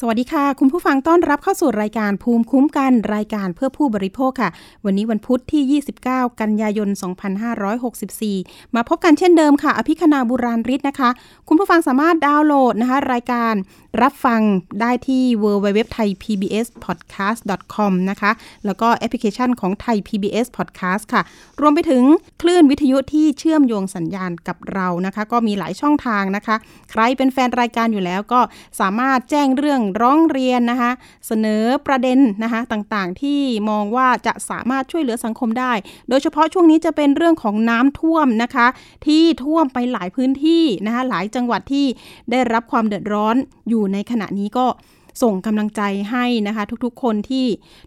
สวัสดีค่ะ คุณผู้ฟังต้อนรับเข้าสู่รายการภูมิคุ้มกันรายการเพื่อผู้บริโภคค่ะ วันนี้วันพุธที่ 29 กันยายน 2564 มาพบกันเช่นเดิมค่ะ อภิคณาบุราริศนะคะ คุณผู้ฟังสามารถดาวน์โหลดนะคะ รายการรับฟังได้ที่ www thai pbs podcast com นะคะ แล้วก็แอปพลิเคชันของไทย PBS Podcast ค่ะ รวมไปถึงคลื่นวิทยุที่เชื่อมโยงสัญญาณกับเรานะคะ ก็มีหลายช่องทางนะคะ ใครเป็นแฟนรายการอยู่แล้วก็สามารถแจ้งเรื่องร้องเรียนนะคะ เสนอประเด็นนะคะต่างๆ ที่มองว่าจะสามารถช่วยเหลือสังคมได้ โดยเฉพาะช่วงนี้จะเป็นเรื่องของน้ำท่วมนะคะ ที่ท่วมไปหลายพื้นที่นะคะหลายจังหวัดที่ได้รับความเดือดร้อนอยู่ในขณะนี้ก็ส่งกำลังใจให้นะคะ ทุกๆ คนที่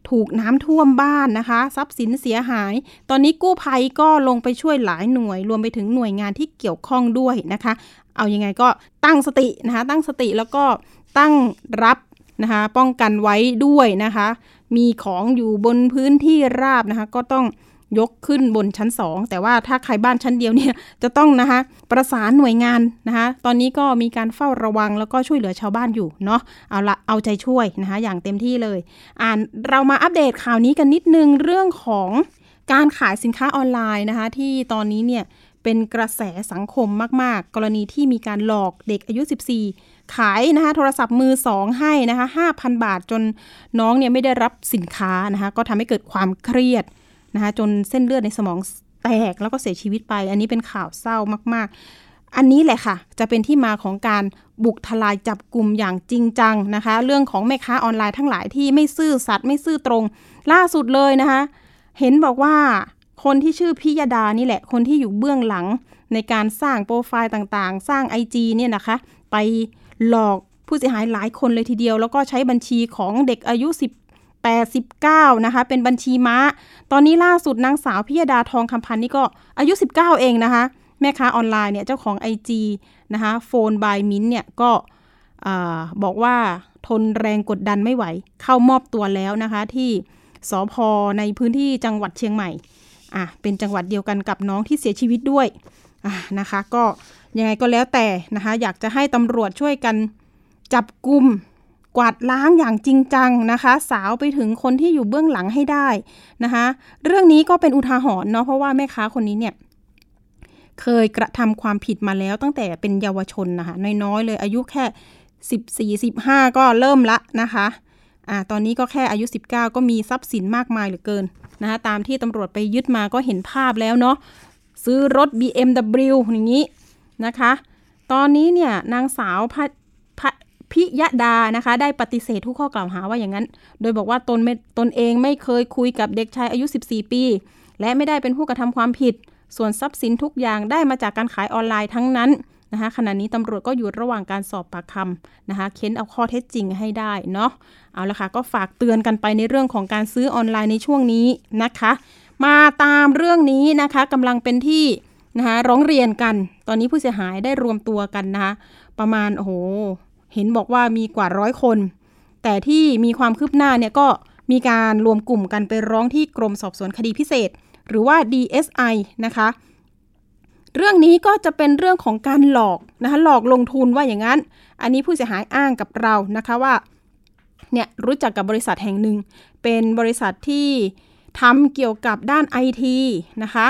ถูกน้ำท่วมบ้านนะคะ ทรัพย์สินเสียหาย ตอนนี้กู้ภัยก็ลงไปช่วยหลายหน่วย รวมไปถึงหน่วยงานที่เกี่ยวข้องด้วยนะคะ เอายังไงก็ตั้งสตินะคะ ตั้งสติแล้วก็ ตั้งรับนะคะป้องกันไว้ด้วยนะคะ มีของอยู่บนพื้นที่ราบนะคะ ก็ต้องยกขึ้นบนชั้น 2 แต่ว่าถ้าใครบ้านชั้นเดียวเนี่ยจะต้องนะคะประสานหน่วยงานนะคะ ตอนนี้ก็มีการเฝ้าระวังแล้วก็ช่วยเหลือชาวบ้านอยู่เนาะเอาละเอาใจช่วยนะคะ อย่างเต็มที่เลย อ่านเรามาอัปเดตข่าวนี้กันนิดนึงเรื่องของการขายสินค้าออนไลน์นะคะ ที่ตอนนี้เนี่ยเป็นกระแสสังคมมาก ๆ กรณีที่มีการหลอกเด็กอายุ 14 ขายนะคะโทรศัพท์มือสองให้นะคะ5,000บาทจนน้องเนี่ยไม่ได้รับสินค้านะคะก็ทำให้เกิดความเครียดนะคะจนเส้นเลือดในสมองแตกแล้วก็เสียชีวิตไป อันนี้เป็นข่าวเศร้ามาก ๆ อันนี้แหละค่ะ จะเป็นที่มาของการบุกทลายจับกลุ่มอย่างจริงจังนะคะ เรื่องของแม่ค้าออนไลน์ทั้งหลายที่ไม่ซื่อสัตย์ไม่ซื่อตรง ล่าสุดเลยนะคะ เห็นบอกว่าคนที่ชื่อพิยดานี่แหละ คนที่อยู่เบื้องหลังในการสร้างโปรไฟล์ต่างๆ สร้าง IG เนี่ยนะคะ ไป หลอกผู้เสียหายหลายคนเลยทีเดียว แล้วก็ใช้บัญชีของเด็กอายุ 10 89 นะคะ เป็นบัญชีม้า ตอนนี้ล่าสุดนางสาวพิยดาทองคำพันธ์นี่ก็อายุ 19 เองนะคะ แม่ค้าออนไลน์เนี่ย เจ้าของ IG นะคะโฟนบายมินเนี่ย ก็บอกว่าทนแรงกดดันไม่ไหว เข้ามอบตัวแล้วนะคะที่สอพอในพื้นที่จังหวัดเชียงใหม่ อะ เป็นจังหวัดเดียวกันกับน้องที่เสียชีวิตด้วย นะคะ ก็ยังไงก็แล้วแต่นะคะ อยากจะให้ตำรวจช่วยกันจับกลุ่มกวาดล้างอย่างจริงจังนะคะ สาวไปถึงคนที่อยู่เบื้องหลังให้ได้นะคะ เรื่องนี้ก็เป็นอุทาหรณ์เนาะเพราะว่าแม่ค้าคนนี้เนี่ยเคยกระทำความผิดมาแล้วตั้งแต่เป็นเยาวชนนะคะน้อยๆเลยอายุแค่สิบสี่สิบห้าก็เริ่มละนะคะอ่าตอนนี้ก็แค่อายุ 19 ก็มีทรัพย์สินมากมายเหลือเกินนะคะตามที่ตำรวจไปยึดมาก็เห็นภาพแล้วเนาะ ซื้อรถ BMW อย่างนี้นะคะ ตอนนี้เนี่ยนางสาวพิยดานะคะได้ปฏิเสธทุกข้อกล่าวหาว่าอย่างนั้น โดยบอกว่าตนตนเองไม่เคยคุยกับเด็กชายอายุ 14 ปี และไม่ได้เป็นผู้กระทำความผิด ส่วนทรัพย์สินทุกอย่างได้มาจากการขายออนไลน์ทั้งนั้นนะคะขณะนี้ตำรวจก็อยู่ระหว่างการสอบปากคำนะคะเค้นเอาข้อเท็จจริงให้ได้เนาะเอาละค่ะก็ฝากเตือนกันไปในเรื่องของการซื้อออนไลน์ในช่วงนี้นะคะ มาตามเรื่องนี้นะคะกำลังเป็นที่นะคะร้องเรียนกัน ตอนนี้ผู้เสียหายได้รวมตัวกันนะคะประมาณโอ้โหเห็นบอกว่ามีกว่าร้อยคน แต่ที่มีความคืบหน้าเนี่ยก็มีการรวมกลุ่มกันไปร้องที่กรมสอบสวนคดีพิเศษ หรือว่า DSI นะคะเรื่องนี้ก็จะเป็นเรื่องของการหลอกนะคะหลอกลงทุนว่าอย่างนั้น อันนี้ผู้เสียหายอ้างกับเรานะคะว่าเนี่ยรู้จักกับบริษัทแห่งหนึ่ง เป็นบริษัทที่ ทำเกี่ยวกับด้านไอทีนะคะ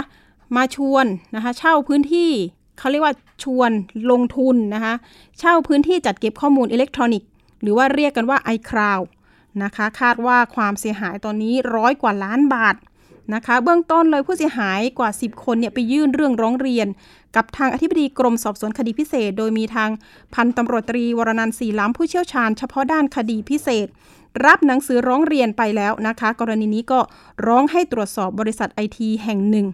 มาชวนนะคะเช่าพื้นที่เขาเรียกว่าชวนลงทุนนะคะเช่าพื้นที่จัดเก็บข้อมูลอิเล็กทรอนิกส์หรือว่าเรียกกันว่า iCloud นะคะคาดว่าความเสียหายตอนนี้ร้อยกว่าล้านบาทนะคะเบื้องต้นเลยผู้เสียหายกว่า 10 คนเนี่ยไปยื่นเรื่องร้องเรียน กับทางอธิบดีกรมสอบสวนคดีพิเศษ โดยมีทางพันตำรวจตรีวรนันท์ศรีล้ำผู้เชี่ยวชาญเฉพาะด้านคดีพิเศษ รับหนังสือร้องเรียนไปแล้วนะคะ กรณีนี้ก็ร้องให้ตรวจสอบบริษัทไอทีแห่งหนึ่ง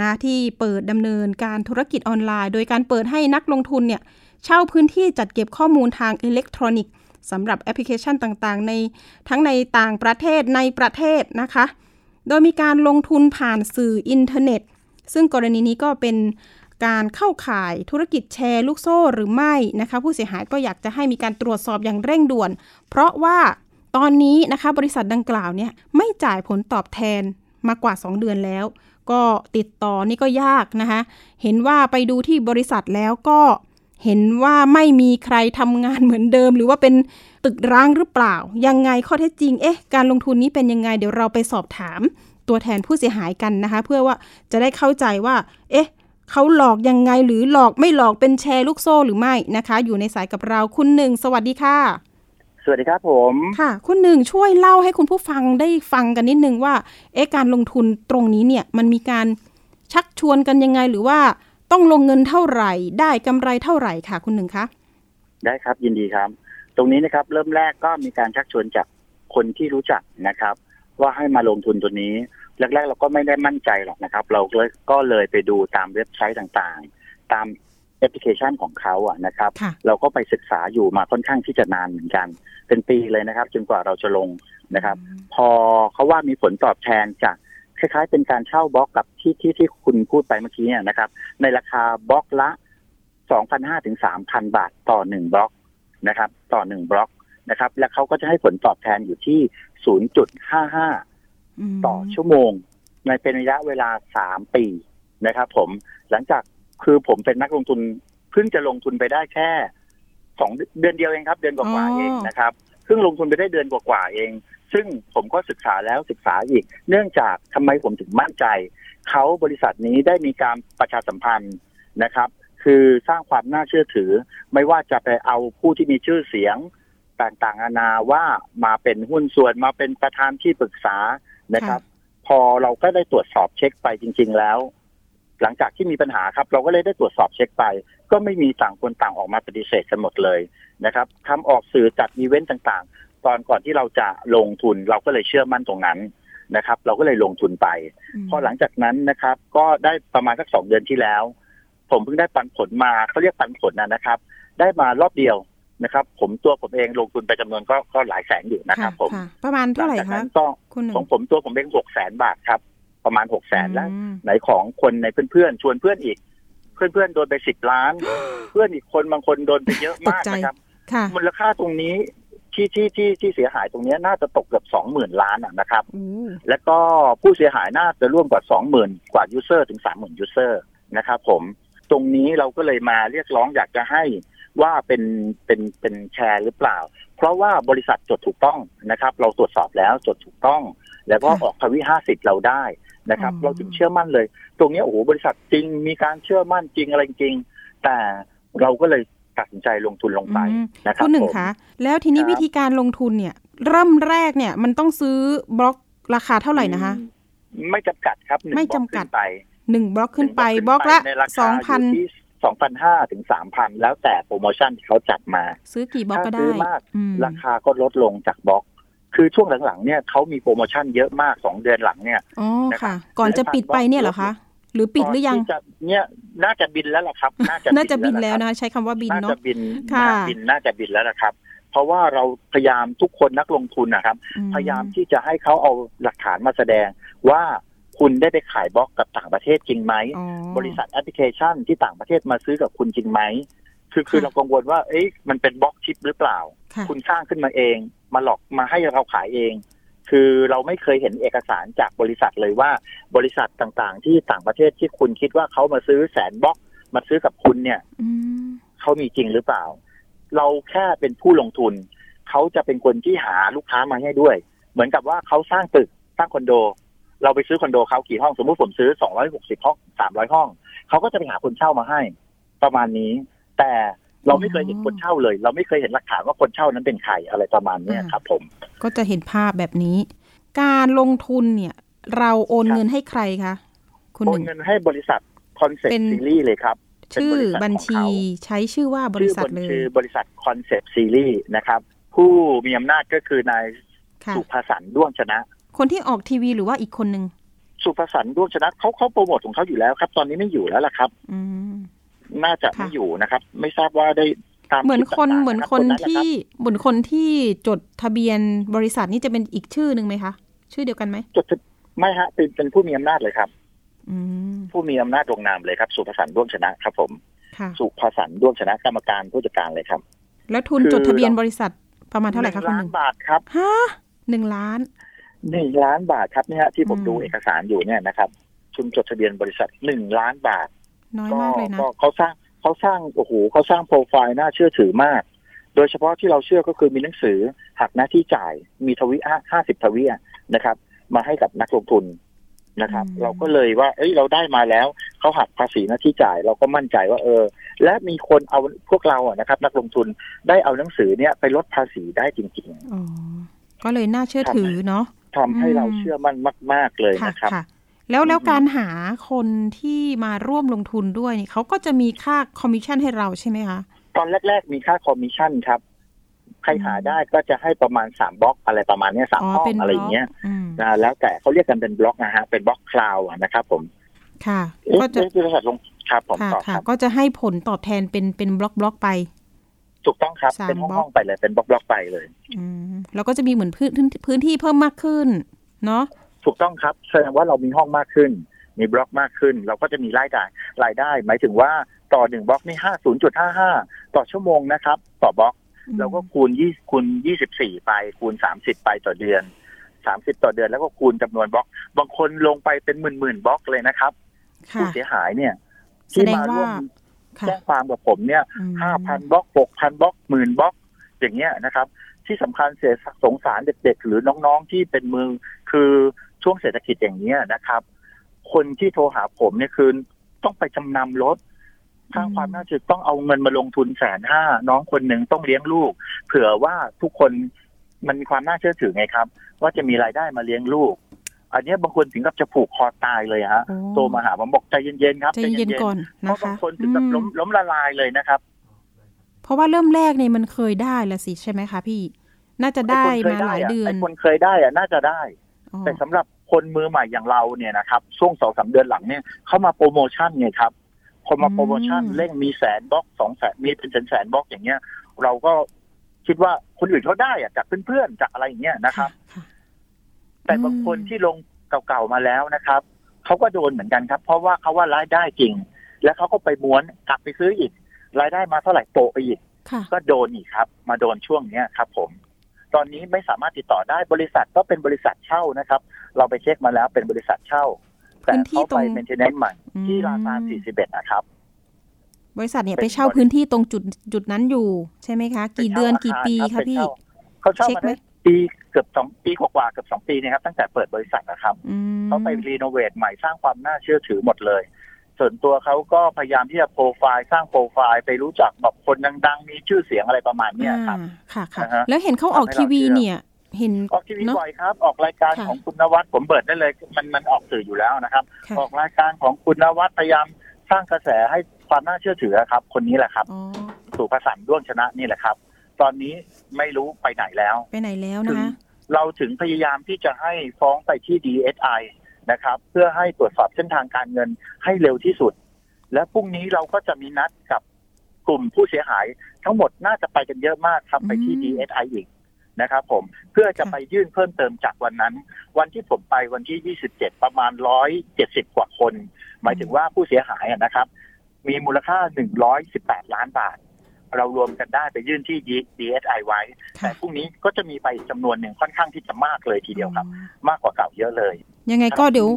นะที่เปิดดำเนินการธุรกิจออนไลน์ โดยการเปิดให้นักลงทุนเนี่ยเช่าพื้นที่จัดเก็บข้อมูลทางอิเล็กทรอนิกส์สำหรับแอปพลิเคชันต่างๆ ในทั้งในต่างประเทศในประเทศนะคะ โดยมีการลงทุนผ่านสื่ออินเทอร์เน็ต ซึ่งกรณีนี้ก็เป็นการเข้าข่ายธุรกิจแชร์ลูกโซ่หรือไม่นะคะ ผู้เสียหายก็อยากจะให้มีการตรวจสอบอย่างเร่งด่วน เพราะว่า ตอนนี้นะคะบริษัทดังกล่าวเนี่ยไม่จ่ายผลตอบแทนมากว่า 2 เดือนแล้ว ก็ติดต่อนี่ก็ยากนะคะเห็นว่าไปดูที่บริษัทแล้วก็เห็นว่าไม่มีใครทำงานเหมือนเดิม หรือว่าเป็นตึกร้างหรือเปล่า ยังไงข้อเท็จจริงเอ๊ะการลงทุนนี้เป็นยังไง เดี๋ยวเราไปสอบถามตัวแทนผู้เสียหายกันนะคะ เพื่อว่าจะได้เข้าใจว่า เอ๊ะเขาหลอกยังไงหรือหลอกไม่หลอกเป็นแชร์ลูกโซ่หรือไม่นะคะ อยู่ในสายกับเราคุณหนึ่งสวัสดีค่ะ สวัสดีครับผมค่ะ คุณหนึ่งช่วยเล่าให้คุณผู้ฟังได้ฟังกันนิดนึงว่า เอ๊ะการลงทุนตรงนี้เนี่ย มันมีการชักชวนกันยังไงหรือว่าต้องลงเงินเท่าไหร่ ได้กำไรเท่าไหร่ค่ะ คุณหนึ่งคะได้ครับยินดีครับ ตรงนี้นะครับ เริ่มแรกก็มีการชักชวนจากคนที่รู้จักนะครับ ว่าให้มาลงทุนตัวนี้แรกๆเราก็ไม่ได้มั่นใจหรอกนะครับ เราเลยก็เลยไปดูตามเว็บไซต์ต่างๆ ตาม แอปพลิเคชันของเขาอะนะครับค่ะเราก็ไปศึกษาอยู่มาค่อนข้างที่จะนานเหมือนกัน เป็นปีเลยนะครับ จนกว่าเราจะลงนะครับ พอเขาว่ามีผลตอบแทนจากคล้ายๆ เป็นการเช่าบล็อกกับที่ที่ที่คุณพูดไปเมื่อกี้เนี่ยนะครับ ในราคาบล็อกละ2,500ถึง3,000บาทต่อหนึ่งบล็อกนะครับ ต่อหนึ่งบล็อกนะครับ และเขาก็จะให้ผลตอบแทนอยู่ที่0.55มต่อชั่วโมง ในเป็นระยะเวลา3ปีนะครับ ผมหลังจาก คือผมเป็นนักลงทุนเพิ่งจะลงทุนไปได้แค่สองเดือนเดียวเองครับ เดือนกว่าๆเองนะครับเพิ่งลงทุนไปได้เดือนกว่าๆเอง ซึ่งผมก็ศึกษาแล้วศึกษาอีก เนื่องจากทำไมผมถึงมั่นใจเขาบริษัทนี้ได้มีการประชาสัมพันธ์นะครับ คือสร้างความน่าเชื่อถือ ไม่ว่าจะไปเอาผู้ที่มีชื่อเสียงต่างๆนานาว่ามาเป็นหุ้นส่วนมาเป็นประธานที่ปรึกษานะครับ พอเราก็ได้ตรวจสอบเช็คไปจริง ๆ แล้ว หลังจากที่มีปัญหาครับ เราก็เลยได้ตรวจสอบเช็คไป ก็ไม่มีต่างคนต่างออกมาปฏิเสธกันหมดเลยนะครับทำออกสื่อจัดอีเวนต์ต่างๆ ตอนก่อนที่เราจะลงทุนเราก็เลยเชื่อมั่นตรงนั้นนะครับ เราก็เลยลงทุนไปมพอหลังจากนั้นนะครับ ก็ได้ประมาณสักสองเดือนที่แล้ว ผมเพิ่งได้ปันผลมาเขาเรียกปันผลนะนะครับ ได้มารอบเดียวนะครับ ผมตัวผมเองลงทุนไปจำนวนก็ก็หลายแสนอยู่นะครับ ผมค่ะประมาณเท่าไหร่ลังจากคะนั้นก็คุณหนึ่งของผมตัวผมเองหกแสนบาทครับ ประมาณหกแสนแล้วอืมไหนของคนในเพื่อนๆชวนเพื่อนอีก เพื่อนๆโดนไปสิบล้าน เพื่อนอีกคนบางคนโดนไปเยอะมากตกใจนะครับค่ะมูลค่าตรงนี้ที่ที่ที่ที่เสียหายตรงเนี้ยน่าจะตกเกือบสองหมื่นล้านอะนะครับอู้แล้วก็ผู้เสียหายน่าจะร่วมกว่าสองหมื่นกว่า user ถึงสามหมื่น user นะครับ ผมตรงนี้เราก็เลยมาเรียกร้องอยากจะให้ว่าเป็นเป็นเป็นแชร์หรือเปล่า เพราะว่าบริษัทจดถูกต้องนะครับ เราตรวจสอบแล้วจดถูกต้อง แล้วก็ออกภาวิห้าสิทธิ์เราได้ นะครับ เราถึงเชื่อมั่นเลย ตรงเนี้ยโอ้โหบริษัทจริงมีการเชื่อมั่นจริงอะไรจริง แต่เราก็เลยตัดสินใจลงทุนลงไปอืมนะครับคุณหนึ่งผมคะแล้วทีนี้ครับวิธีการลงทุนเนี่ย เริ่มแรกเนี่ยมันต้องซื้อบล็อกราคาเท่าไหร่นะคะ ไม่จำกัดครับหนึ่งไม่บล็อกจำกัดขึ้นไปหนึ่งบล็อกขึ้นไปหนึ่งบล็อกละในราสคาองพันยู่ที่สองพันห้าถึงสามพันแล้วแต่โปรโมชั่นที่เขาจัดมา ซื้อกี่บล็อกก็ถ้าได้ ซื้อมากอืมราคาก็ลดลงจากบล็อก คือช่วงหลังๆเนี่ยเขามีโปรโมชั่นเยอะมากสองเดือนหลังเนี่ยอ๋อนะครับค่ะ ก่อนจะปิดไปเนี่ยเหรอคะหรือปิดหรือยังก่นที่จะเนี่ยน่าจะบินแล้วล่ะครับ น่าจะน่าจะบินแล้วนะนะคะใช้คำว่าบินน่าเนาะจะบินค่ะน่าบินน่าจะบินแล้วนะครับ เพราะว่าเราพยายามทุกคนนักลงทุนนะครับอืพยายามที่จะให้เขาเอาหลักฐานมาแสดงว่าคุณได้ไปขายบล็อกกับต่างประเทศจริงไหมอ๋อบริษัทแอปพลิเคชันที่ต่างประเทศมาซื้อกับคุณจริงไหม คือคือค่ะเรากังวลว่า เอ๊ะมันเป็นบล็อกชิปหรือเปล่าค่ะคุณสร้างขึ้นมาเอง มาหลอกมาให้เราขายเอง คือเราไม่เคยเห็นเอกสารจากบริษัทเลยว่า บริษัทต่างๆ ที่ต่างประเทศที่คุณคิดว่าเขามาซื้อแสนบล็อก มาซื้อกับคุณเนี่ยอืมเขามีจริงหรือเปล่า เราแค่เป็นผู้ลงทุน เขาจะเป็นคนที่หาลูกค้ามาให้ด้วย เหมือนกับว่าเขาสร้างตึกสร้างคอนโด เราไปซื้อคอนโดเขากี่ห้อง สมมุติผมซื้อ260ห้อง300ห้อง เขาก็จะไปหาคนเช่ามาให้ ประมาณนี้ แต่เราไม่เคยเห็นคนเช่าเลย เราไม่เคยเห็นหลักฐานว่าคนเช่านั้นเป็นใครอะไรประมาณเนี้ยครับ ผม ก็จะเห็นภาพแบบนี้ การลงทุนเนี่ย เราโอนครับเงินให้ใครคะคุณโอหนนึ่งเงินให้บริษัทคอนเซ็ปเป็นต์ซีรีส์เลยครับชื่อเป็นบัญของชีเขาใช้ชื่อว่าบริษัทชื่อเลยชื่อบริษัทคอนเซ็ปต์ซีรีส์นะครับ ผู้มีอำนาจก็คือนายค่ะสุภสันต์ด้วงชนะ คนที่ออกทีวีหรือว่าอีกคนหนึ่งสุภสันต์ด้วงชนะเขาเขาโปรโมทของเขาอยู่แล้วครับ ตอนนี้ไม่อยู่แล้วล่ะครับอืม น่าจะค่ะไม่อยู่นะครับ ไม่ทราบว่าได้ตามเหมือนคนลิปต่างๆเหมือนรับคนนั้นแหละรับที่เหมือนคนที่จดทะเบียนบริษัทนี่จะเป็นอีกชื่อหนึ่งไหมคะ ชื่อเดียวกันไหมจดทะไม่ฮะเป็นเป็นผู้มีอำนาจเลยครับอืมผู้มีอำนาจลงนามเลยครับ สุภสันต์ด้วงชนะครับ ผมค่ะสุภสันต์ด้วงชนะกรรมการผู้จัดการเลยครับ แล้วทุนคือจดทะเบียนบริษัทประมาณเท่าไหร่คะคุณล้าหนนึ่งบาทครับฮะหนึ่งล้านหนึ่งล้านบาทครับเนี่ยที่ผมอืมดูเอกสารอยู่เนี่ยนะครับทุนจดทะเบียนบริษัทหนึ่งล้านบาท น้อยก็มากเลยนะก็เขาสร้างเขาสร้างโอ้โหเขาสร้างโปรไฟล์น่าเชื่อถือมาก โดยเฉพาะที่เราเชื่อก็คือมีหนังสือหักหน้าที่จ่ายมีทวิห้าสิบทวิอะนะครับ มาให้กับนักลงทุนนะครับอืมเราก็เลยว่า เอ้ยเราได้มาแล้วเขาหักภาษีหน้าที่จ่าย เราก็มั่นใจว่าเออ และมีคนเอาพวกเราอะนะครับ นักลงทุนได้เอาหนังสือเนี่ยไปลดภาษีได้จริงอ๋อก็เลยน่าเชื่อถือเนาะๆทำให้อืมเราเชื่อมั่นมาก ๆเลยค่ะนะครับค่ะ แล้วแล้วอืมการหาคนที่มาร่วมลงทุนด้วยนี่เขาก็จะมีค่าคอมมิชชั่นให้เราใช่ไหมคะ ตอนแรก ๆ มีค่าคอมมิชชั่นครับ ใครหาได้ก็จะให้ประมาณสามบล็อกอะไรประมาณเนี้ยสามห้องเป็นอะไรอย่างเงี้ยบล็อกอืมนะแล้วแต่เขาเรียกกันเป็นบล็อกนะฮะเป็นบล็อก cloud นะครับ ผม ค่ะเอ๊ะก็จะเอ๊ะบริษัทลงครับผมค่ะต่อคค่ะรับก็จะให้ผลตอบแทนเป็นเป็นบล็อกบล็อกไปถูกต้องครับสามเป็นห้บล็อกองๆไปเลยเป็นบล็อกบล็อกๆไปเลย อืมแล้วก็จะมีเหมือนพื้นพื้นที่เพิ่มมากขึ้น เนาะ ถูกต้องครับแสดงว่าเรามีห้องมากขึ้น มีบล็อกมากขึ้น เราก็จะมีรายได้รายได้ หมายถึงว่าต่อหนึ่งบล็อกนี่ห้าศูนย์จุดห้าห้าต่อชั่วโมงนะครับ ต่อบล็อกอืมเราก็คูณยี่คูณยี่สิบสี่ไปคูณสามสิบไปต่อเดือนสามสิบต่อเดือนแล้วก็คูณจำนวนบล็อก บางคนลงไปเป็นหมื่นหมื่นๆบล็อกเลยนะครับผู้ค่ะเสียหายเนี่ยแสที่ดงมาร่วว่ามค่ะแจ้งความกับผมเนี่ยอืมห้าพันบล็อกหกพันบล็อกหมื่นบล็อก อย่างเงี้ยนะครับ ที่สำคัญเสียสงสารเด็กๆ หรือน้องๆที่เป็นมือคือ ช่วงเศรษฐกิจอย่างเนี้ยนะครับ คนที่โทรหาผมเนี่ยคือต้องไปจำนำรถสร้างความน่าเชื่อต้องเอาเงินมาลงทุนแสนห้าน้องคนหนึ่งต้องเลี้ยงลูก เผื่อว่าทุกคนมันมีความน่าเชื่อถือไงครับ ว่าจะมีรายได้มาเลี้ยงลูก อันเนี้ยบางคนถึงกับจะผูกคอตายเลยฮะโอ้โทรมาหาผมบอกใจเย็นๆครับใจเย็นๆก่อนเพนะราะบาคะงคนถึงกับล้มอืมล้มละลายเลยนะครับ เพราะว่าเริ่มแรกเนี่ยมันเคยได้ละสิใช่ไหมคะพี่ น่าจะได้อ้คนเคมาหลายะเดือนไอ้คนเคยได้อะน่าจะได้อ๋อ แต่สำหรับคนมือใหม่อย่างเราเนี่ยนะครับช่วงสองสามเดือนหลังเนี่ยเข้ามาโปรโมชั่นไงครับพอมาโปรโมชั่นเร่งมีแสนบล็อกสองแสนมีเป็นแสนแสนบล็อกอย่างเงี้ย เราก็คิดว่าคนอื่นเขาได้อะจากเพื่อนๆจากอะไรอย่างเงี้ยนะครับค่ะแต่บางคนที่ลงเก่าๆมาแล้วนะครับเขาก็โดนเหมือนกันครับ เพราะว่าเขาว่ารายได้จริง แล้วเขาก็ไปม้วนกลับไปซื้ออีก รายได้มาเท่าไหร่โปะไปอีกค่ะก็โดนอีกครับ มาโดนช่วงเนี้ยครับ ผม ตอนนี้ไม่สามารถติดต่อได้บริษัทก็เป็นบริษัทเช่านะครับ เราไปเช็คมาแล้วเป็นบริษัทเช่า แต่พื้นที่เขาตรไปง maintenance ใหม่ที่ราคาอืม41นะครับบริษัทเนี่ยเป็นไปเช่าบริพื้นที่ตรงจุดจุดนั้นอยู่ ใช่ไหมคะ กี่เดือนกี่ปีครัคะบพี่เขาเช่าเช็คมาไหมได้ปีเกือบสองปีกว่าๆเกือบสองปีเนะครับ ตั้งแต่เปิดบริษัทนะครับอืมเขาไปรีโนเวทใหม่สร้างความน่าเชื่อถือหมดเลย ส่วนตัวเขาก็พยายามที่จะโปรไฟล์สร้างโปรไฟล์ไปรู้จักแบบคนดัง ๆ มีชื่อเสียงอะไรประมาณเนี้ยครับอ่าค่ะค่ะนะฮะแล้วเห็นเขาออกทำให้ทีวีเราเชื่อเนี่ยเห็นออกทีวีเนอะบ่อยครับ ออกรายการค่ะของคุณนวัดผมเปิดได้เลย มันมันออกสื่ออยู่แล้วนะครับค่ะออกรายการของคุณนวัดพยายามสร้างกระแสให้ความน่าเชื่อถือครับ คนนี้แหละครับอ๋อสุภสันต์ด้วงชนะนี่แหละครับ ตอนนี้ไม่รู้ไปไหนแล้ว ไปไหนแล้วถึนะงคะเราถึงพยายามที่จะให้ฟ้องไปที่ DSI นะครับ เพื่อให้ตรวจสอบเส้นทางการเงินให้เร็วที่สุด และพรุ่งนี้เราก็จะมีนัดกับกลุ่มผู้เสียหาย ทั้งหมดน่าจะไปกันเยอะมากครับไปที่ DSI อีกนะครับผมเพื่อจะไปยื่นเพิ่มเติมจากวันนั้น วันที่ผมไปวันที่ 27 ประมาณ 170 กว่าคน หมายถึงว่าผู้เสียหายอะนะครับ มีมูลค่า 118 ล้านบาท เรารวมกันได้ไปยื่นที่ DSI ไว้ค่ะแต่พรุ่งนี้ก็จะมีไปอีกจำนวนหนึ่งค่อนข้างที่จะมากเลยทีเดียวครับอ๋อมากกว่าเก่าเยอะเลย ยังไงก็เดี๋ยว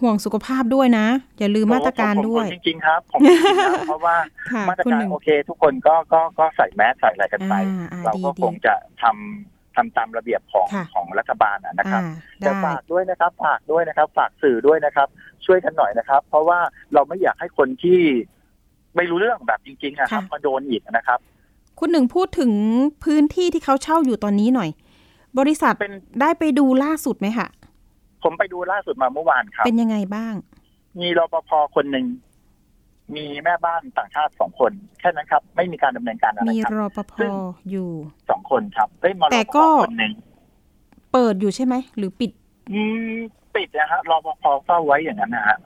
ห่วงสุขภาพด้วยนะ อย่าลืมมาตรการผมผมด้วยผมจริงๆครับผมจริงๆครับเพราะว่าค่ะมาตรคุณการหนึ่งโอเค ทุกคนก็ก็ก็ใส่แมสใส่อะไรกันไปอ่าอ่าเราดีก็ดีคงจะทำทำตามระเบียบของค่ะของรัฐบาลอะนะครับอ่าแต่ได้ฝากด้วยนะครับฝากด้วยนะครับ ฝากสื่อด้วยนะครับ ช่วยกันหน่อยนะครับ เพราะว่าเราไม่อยากให้คนที่ ไม่รู้เรื่องแบบจริงๆอะครับมาโดนอีกนะครับ คุณหนึ่งพูดถึงพื้นที่ที่เขาเช่าอยู่ตอนนี้หน่อย บริษัทเป็นได้ไปดูล่าสุดไหมคะผมไปดูล่าสุดมาเมื่อวานครับ เป็นยังไงบ้าง มีรปภคนหนึ่งมีแม่บ้านต่างชาติสองคนแค่นั้นครับ ไม่มีการดำเนินการอะไรมีครับรปภซึ่งอยู่สองคนครับเอ้ยมารแต่ปภก็คนหนึ่งเปิดอยู่ใช่ไหมหรือปิด อืมปิดนะฮะรปภเฝ้าไว้อย่างนั้นนะฮะ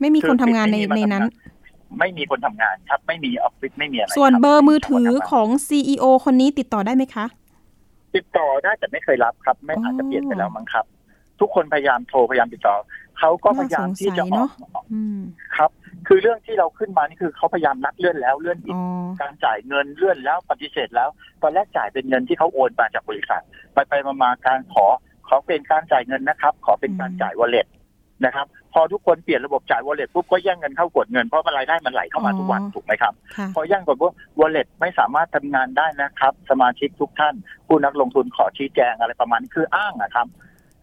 ไม่มีคนทำงานในคือปิดในไม่มีนั้นมาทำงา ไม่มีคนทำงานครับ ไม่มีออฟฟิศไม่มีอะไรส่วนคเบอร์มือถือไคนทำงานของ CEO คนนี้ติดต่อได้ไหมคะ ติดต่อได้แต่ไม่เคยรับครับ ไม่อ๋อออาจจะเปลี่ยนไปแล้วมั้งครับ ทุกคนพยายามโทรพยายามติดต่อเขาก็พยายามที่จะอน่าสงสัยเนออะกอืมครับ คือเรื่องที่เราขึ้นมานี่คือเขาพยายามนัดเลื่อนแล้วเลื่อนอีกอ๋อการจ่ายเงินเลื่อนแล้วปฏิเสธแล้ว ตอนแรกจ่ายเป็นเงินที่เขาโอนมาจากบริษัท ไปไปมามาการขอขอเป็นการจ่ายเงินนะครับ ขอเป็นการจ่ายวอลเล็ต นะครับพอทุกคนเปลี่ยนระบบจ่ายวอลเล็ตปุ๊บก็แย่งเงินเข้ากดเงินเพราะมันรายได้มันไหลเข้ามาทุกวันถูกไหมครับค่ะพอย่างกดว่าวอลเล็ตไม่สามารถทำงานได้นะครับ สมาชิกทุกท่าน ผู้นักลงทุนขอชี้แจงอะไรประมาณนี้คืออ้างนะครับ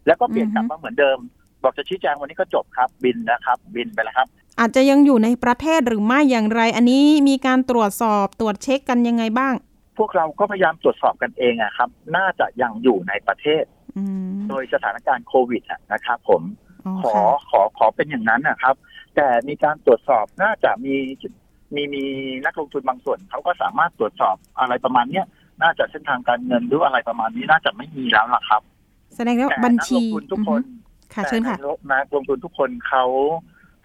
แล้วก็เปลี่ยนกลับมาเหมือนเดิม บอกจะชี้แจงวันนี้ก็จบครับบินนะครับ บินไปแล้วครับ อาจจะยังอยู่ในประเทศหรือไม่อย่างไร อันนี้มีการตรวจสอบตรวจเช็คกันยังไงบ้าง พวกเราก็พยายามตรวจสอบกันเองอะครับ น่าจะยังอยู่ในประเทศอืมโดยสถานการณ์โควิดอะนะครับผมอ๋อ ขอค่ะขอขอเป็นอย่างนั้นนะครับ แต่มีการตรวจสอบน่าจะมีมีมีนักลงทุนบางส่วนเขาก็สามารถตรวจสอบอะไรประมาณเนี้ยน่าจะเส้นทางการเงินหรืออะไรประมาณนี้น่าจะไม่มีแล้วล่ะครับ แสดงว่าแต่บัญนักชีลงทุนทุกคนอือฮึค่ะเชิญค่ะแต่นักลงทุนทุกคนเขา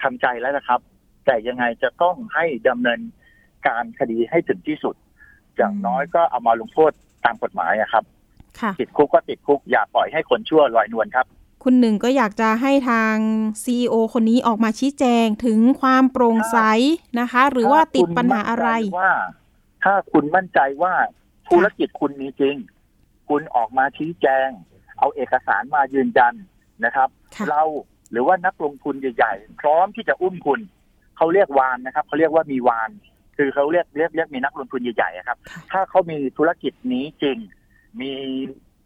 ทำใจแล้วนะครับ แต่ยังไงจะต้องให้ดำเนินการคดีให้ถึงที่สุด อย่างอืมน้อยก็เอามาลงโทษตามกฎหมายอะครับค่ะติดคุกก็ติดคุกอย่าปล่อยให้คนชั่วลอยนวลครับ คุณหนึ่งก็อยากจะให้ทาง CEO คนนี้ออกมาชี้แจงถึงความโปร่งใสนะคะ หรือว่าติดปัญหาอะไรถ้าคุณมั่นใจว่า ถ้าคุณมั่นใจว่าธุรกิจคุณมีจริง คุณออกมาชี้แจง เอาเอกสารมายืนยันนะครับค่ะเราหรือว่านักลงทุนใหญ่ๆ พร้อมที่จะอุ้มคุณ เขาเรียกวานนะครับ เขาเรียกว่ามีวาน คือเขาเรียกเรียกเรียกมีนักลงทุนใหญ่ๆอะครับค่ะถ้าเขามีธุรกิจนี้จริง มี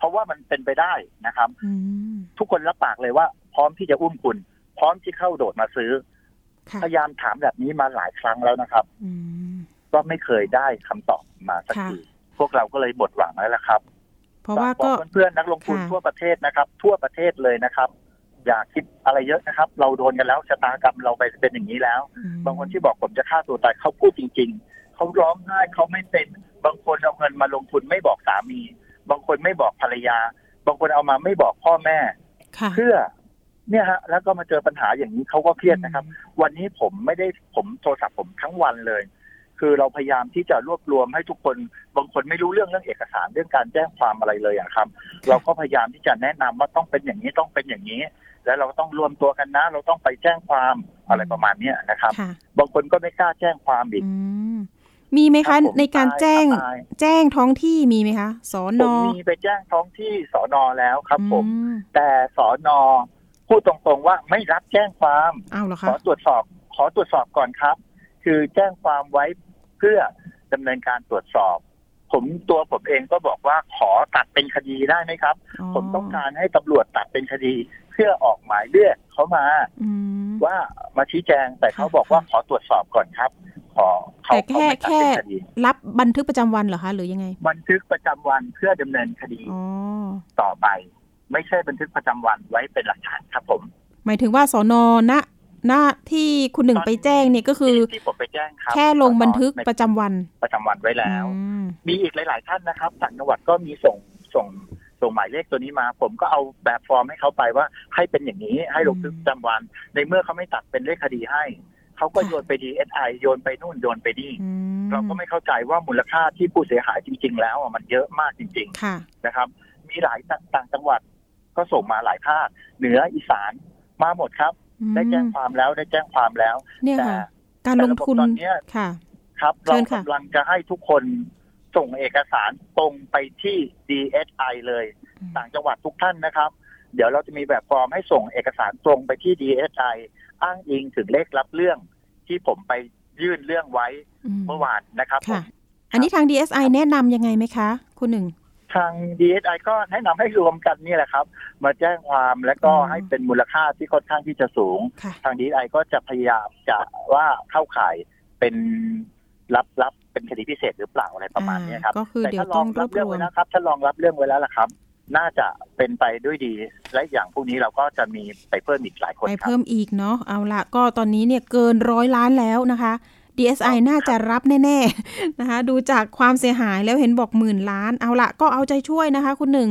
เพราะว่ามันเป็นไปได้นะครับอืมทุกคนรับปากเลยว่า พร้อมที่จะอุ้มคุณ พร้อมที่เข้าโดดมาซื้อค่ะพยายามถามแบบนี้มาหลายครั้งแล้วนะครับอืมก็ไม่เคยได้คำตอบมาสักค่ะทีพวกเราก็เลยหมดหวังแล้วล่ะครับ เพราะว่าฝก็บอกเพื่อนๆนักลงทุนค่ะทั่วประเทศนะครับ ทั่วประเทศเลยนะครับ อย่าคิดอะไรเยอะนะครับ เราโดนกันแล้วชะตากรรมเราไปเป็นอย่างนี้แล้วอืมบางคนที่บอกผมจะฆ่าตัวตายเขาพูดจริง ๆเขาร้องไห้เขาไม่เป็นบางคนเอาเงินมาลงทุนไม่บอกสามี บางคนไม่บอกภรรยา บางคนเอามาไม่บอกพ่อแม่ค่ะเพื่อเนี่ยฮะ แล้วก็มาเจอปัญหาอย่างนี้เขาก็เครียดนะครับ วันนี้ผมไม่ได้ผมโทรศัพท์ผมทั้งวันเลย คือเราพยายามที่จะรวบรวมให้ทุกคน บางคนไม่รู้เรื่องเรื่องเอกสารเรื่องการแจ้งความอะไรเลยอะครับ เราก็พยายามที่จะแนะนำว่าต้องเป็นอย่างนี้ต้องเป็นอย่างนี้ แล้วเราก็ต้องรวมตัวกันนะ เราต้องไปแจ้งความอะไรประมาณเนี้ยนะครับค่ะบางคนก็ไม่กล้าแจ้งความอีกอื มมีไหมครัคะบผมในการแจ้งตายแจ้งท้องที่มีไหมคะสอผนอมมีไปแจ้งท้องที่สอนอแล้วครับผมอืแต่สอนอพูดตรงๆว่าไม่รับแจ้งความอ้าวเหรอขคะอตรวจสอบ ขอตรวจสอบก่อนครับ คือแจ้งความไว้เพื่อดำเนินการตรวจสอบ ผมตัวผมเองก็บอกว่าขอตัดเป็นคดีได้ไหมครับ ผมต้องการให้ตำรวจตัดเป็นคดี เพื่อออกหมายเรียกเขามาอืมว่ามาชี้แจงแต่เขาค่ะบอกว่าค่ะขอตรวจสอบก่อนครับ ขอเขาแต่เขาแค่ไม่ตัดแค่เป็นคดีรับบันทึกประจำวันเหรอคะหรือยังไง บันทึกประจำวันเพื่อดำเนินคดีอ๋อต่อไป ไม่ใช่บันทึกประจำวันไว้เป็นหลักฐานครับผม หมายถึงว่าสอนอณณที่คุณหนึ่งไปแจ้งเนี่ยก็คือที่ที่ผมไปแจ้งครับแค่ลงบันทึกในประจำวัน ประจำวันไว้แล้วอืมมีอีกหลาย ๆ ท่านนะครับต่างจังหวัดก็มีส่งส่งส่งหมายเลขตัวนี้มา ผมก็เอาแบบฟอร์มให้เขาไปว่าให้เป็นอย่างนี้ให้ลงบันทึกประจำวัน ในเมื่อเขาไม่ตัดเป็นเลขคดีให้ เขาก็โยนไปดีเอสไอโยนไปนู่นโยนไปนี่อืมเราก็ไม่เข้าใจว่ามูลค่าที่ผู้เสียหายจริง ๆ แล้วอะมันเยอะมากจริงค่ะๆนะครับ มีหลายต่างจังหวัดก็ส่งมาหลายภาคเหนืออีสานมาหมดครับอืมได้แจ้งความแล้วได้แจ้งความแล้วเนี่ยแต่ค่ะการลงทุนแต่ระบบตอนเนี้ยค่ะ ครับเชิเราญค่ะกำลังจะให้ทุกคนส่งเอกสารตรงไปที่ DSI เลยอืมต่างจังหวัดทุกท่านนะครับ เดี๋ยวเราจะมีแบบฟอร์มให้ส่งเอกสารตรงไปที่ DSI อ้างอิงถึงเลขรับเรื่อง ที่ผมไปยื่นเรื่องไว้อืมเมื่อวานนะครับผค่ะมอันนี้ทาง DSI แนะนำยังไงไหมคะ คุณหนึ่ง ทาง DSI ก็แนะนำให้รวมกันนี่แหละครับ มาแจ้งความและก็อ๋อให้เป็นมูลค่าที่ค่อนข้างที่จะสูงค่ะทาง DSI ก็จะพยายามจะว่าเข้าข่ายเป็นรับรับเป็นคดีพิเศษหรือเปล่าอะไรประมาณนี้ครับอ่าก็คือแต่เดี๋ยวถ้าลต้อองงรรัวบบเรื่องรวไว้มแล้วครับถ้าลองรับเรื่องไว้แล้วล่ะครับ น่าจะเป็นไปด้วยดี และอย่างพวกนี้เราก็จะมีไปเพิ่มอีกหลายคนไปครับเพิ่มอีกเนาะเอาละก็ตอนนี้เนี่ยเกินร้อยล้านแล้วนะคะ DSI น่าจะรับแน่ๆนะคะ ดูจากความเสียหายแล้วเห็นบอกหมื่นล้าน เอาละก็เอาใจช่วยนะคะ คุณหนึ่ง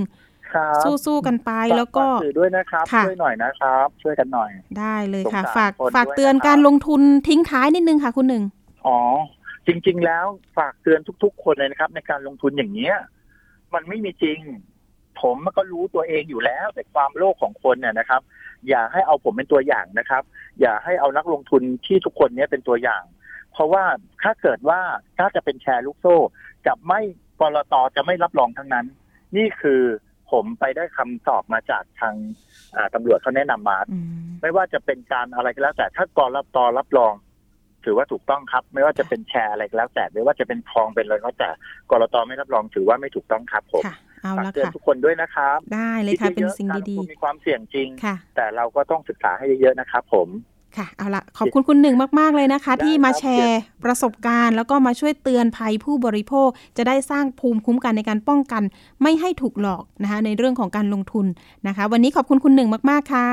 ครับสู้ๆกันไปแล้วก็ฝาสื่อด้วยนะครับค่ะช่วยหน่อยนะครับ ช่วยกันหน่อย ได้เลยค่ะสงสารฝากคนฝากด้วยเตือนนะครับการลงทุนทิ้งท้ายนิดนึงค่ะ คุณหนึ่งอ๋อจริง ๆ แล้วฝากเตือนทุก ๆ คนเลยนะครับ ในการลงทุนอย่างเนี้ยมันไม่มีจริง ผมมันก็รู้ตัวเองอยู่แล้ว แต่ความโลภของคนเนี่ยนะครับ อย่าให้เอาผมเป็นตัวอย่างนะครับ อย่าให้เอานักลงทุนที่ทุกคนเนี้ยเป็นตัวอย่าง เพราะว่าถ้าเกิดว่าถ้าจะเป็นแชร์ลูกโซ่จะไม่กรตจะไม่รับรองทั้งนั้น นี่คือผมไปได้คำตอบมาจากทางอ่าตำรวจเขาแนะนำมาอืมไม่ว่าจะเป็นการอะไรก็แล้ว แต่ถ้ากรตรับรองถือว่าถูกต้องครับ ไม่ว่าจะเป็นแชร์อะไรก็แล้วแต่ไม่ว่าจะเป็นทองเป็นอะไรก็แล้วแต่กรตไม่รับรองถือว่าไม่ถูกต้องครับผมค่ะ เอาฝากละเตือนค่ะทุกคนด้วยนะครับ ได้เลยค่ะคิเป็นยอะๆสิ่งการลดีทุนมีความเสี่ยงจริงๆค่ะ แต่เราก็ต้องศึกษาให้เยอะๆนะครับผมค่ะเอาละขอบคุณคุณหนึ่งมากๆเลยนะคะได้ที่มาครับแชร์ประสบการณ์ แล้วก็มาช่วยเตือนภัยผู้บริโภค จะได้สร้างภูมิคุ้มกันในการป้องกัน ไม่ให้ถูกหลอกนะคะ ในเรื่องของการลงทุนนะคะ วันนี้ขอบคุณคุณหนึ่งมากๆค่ะ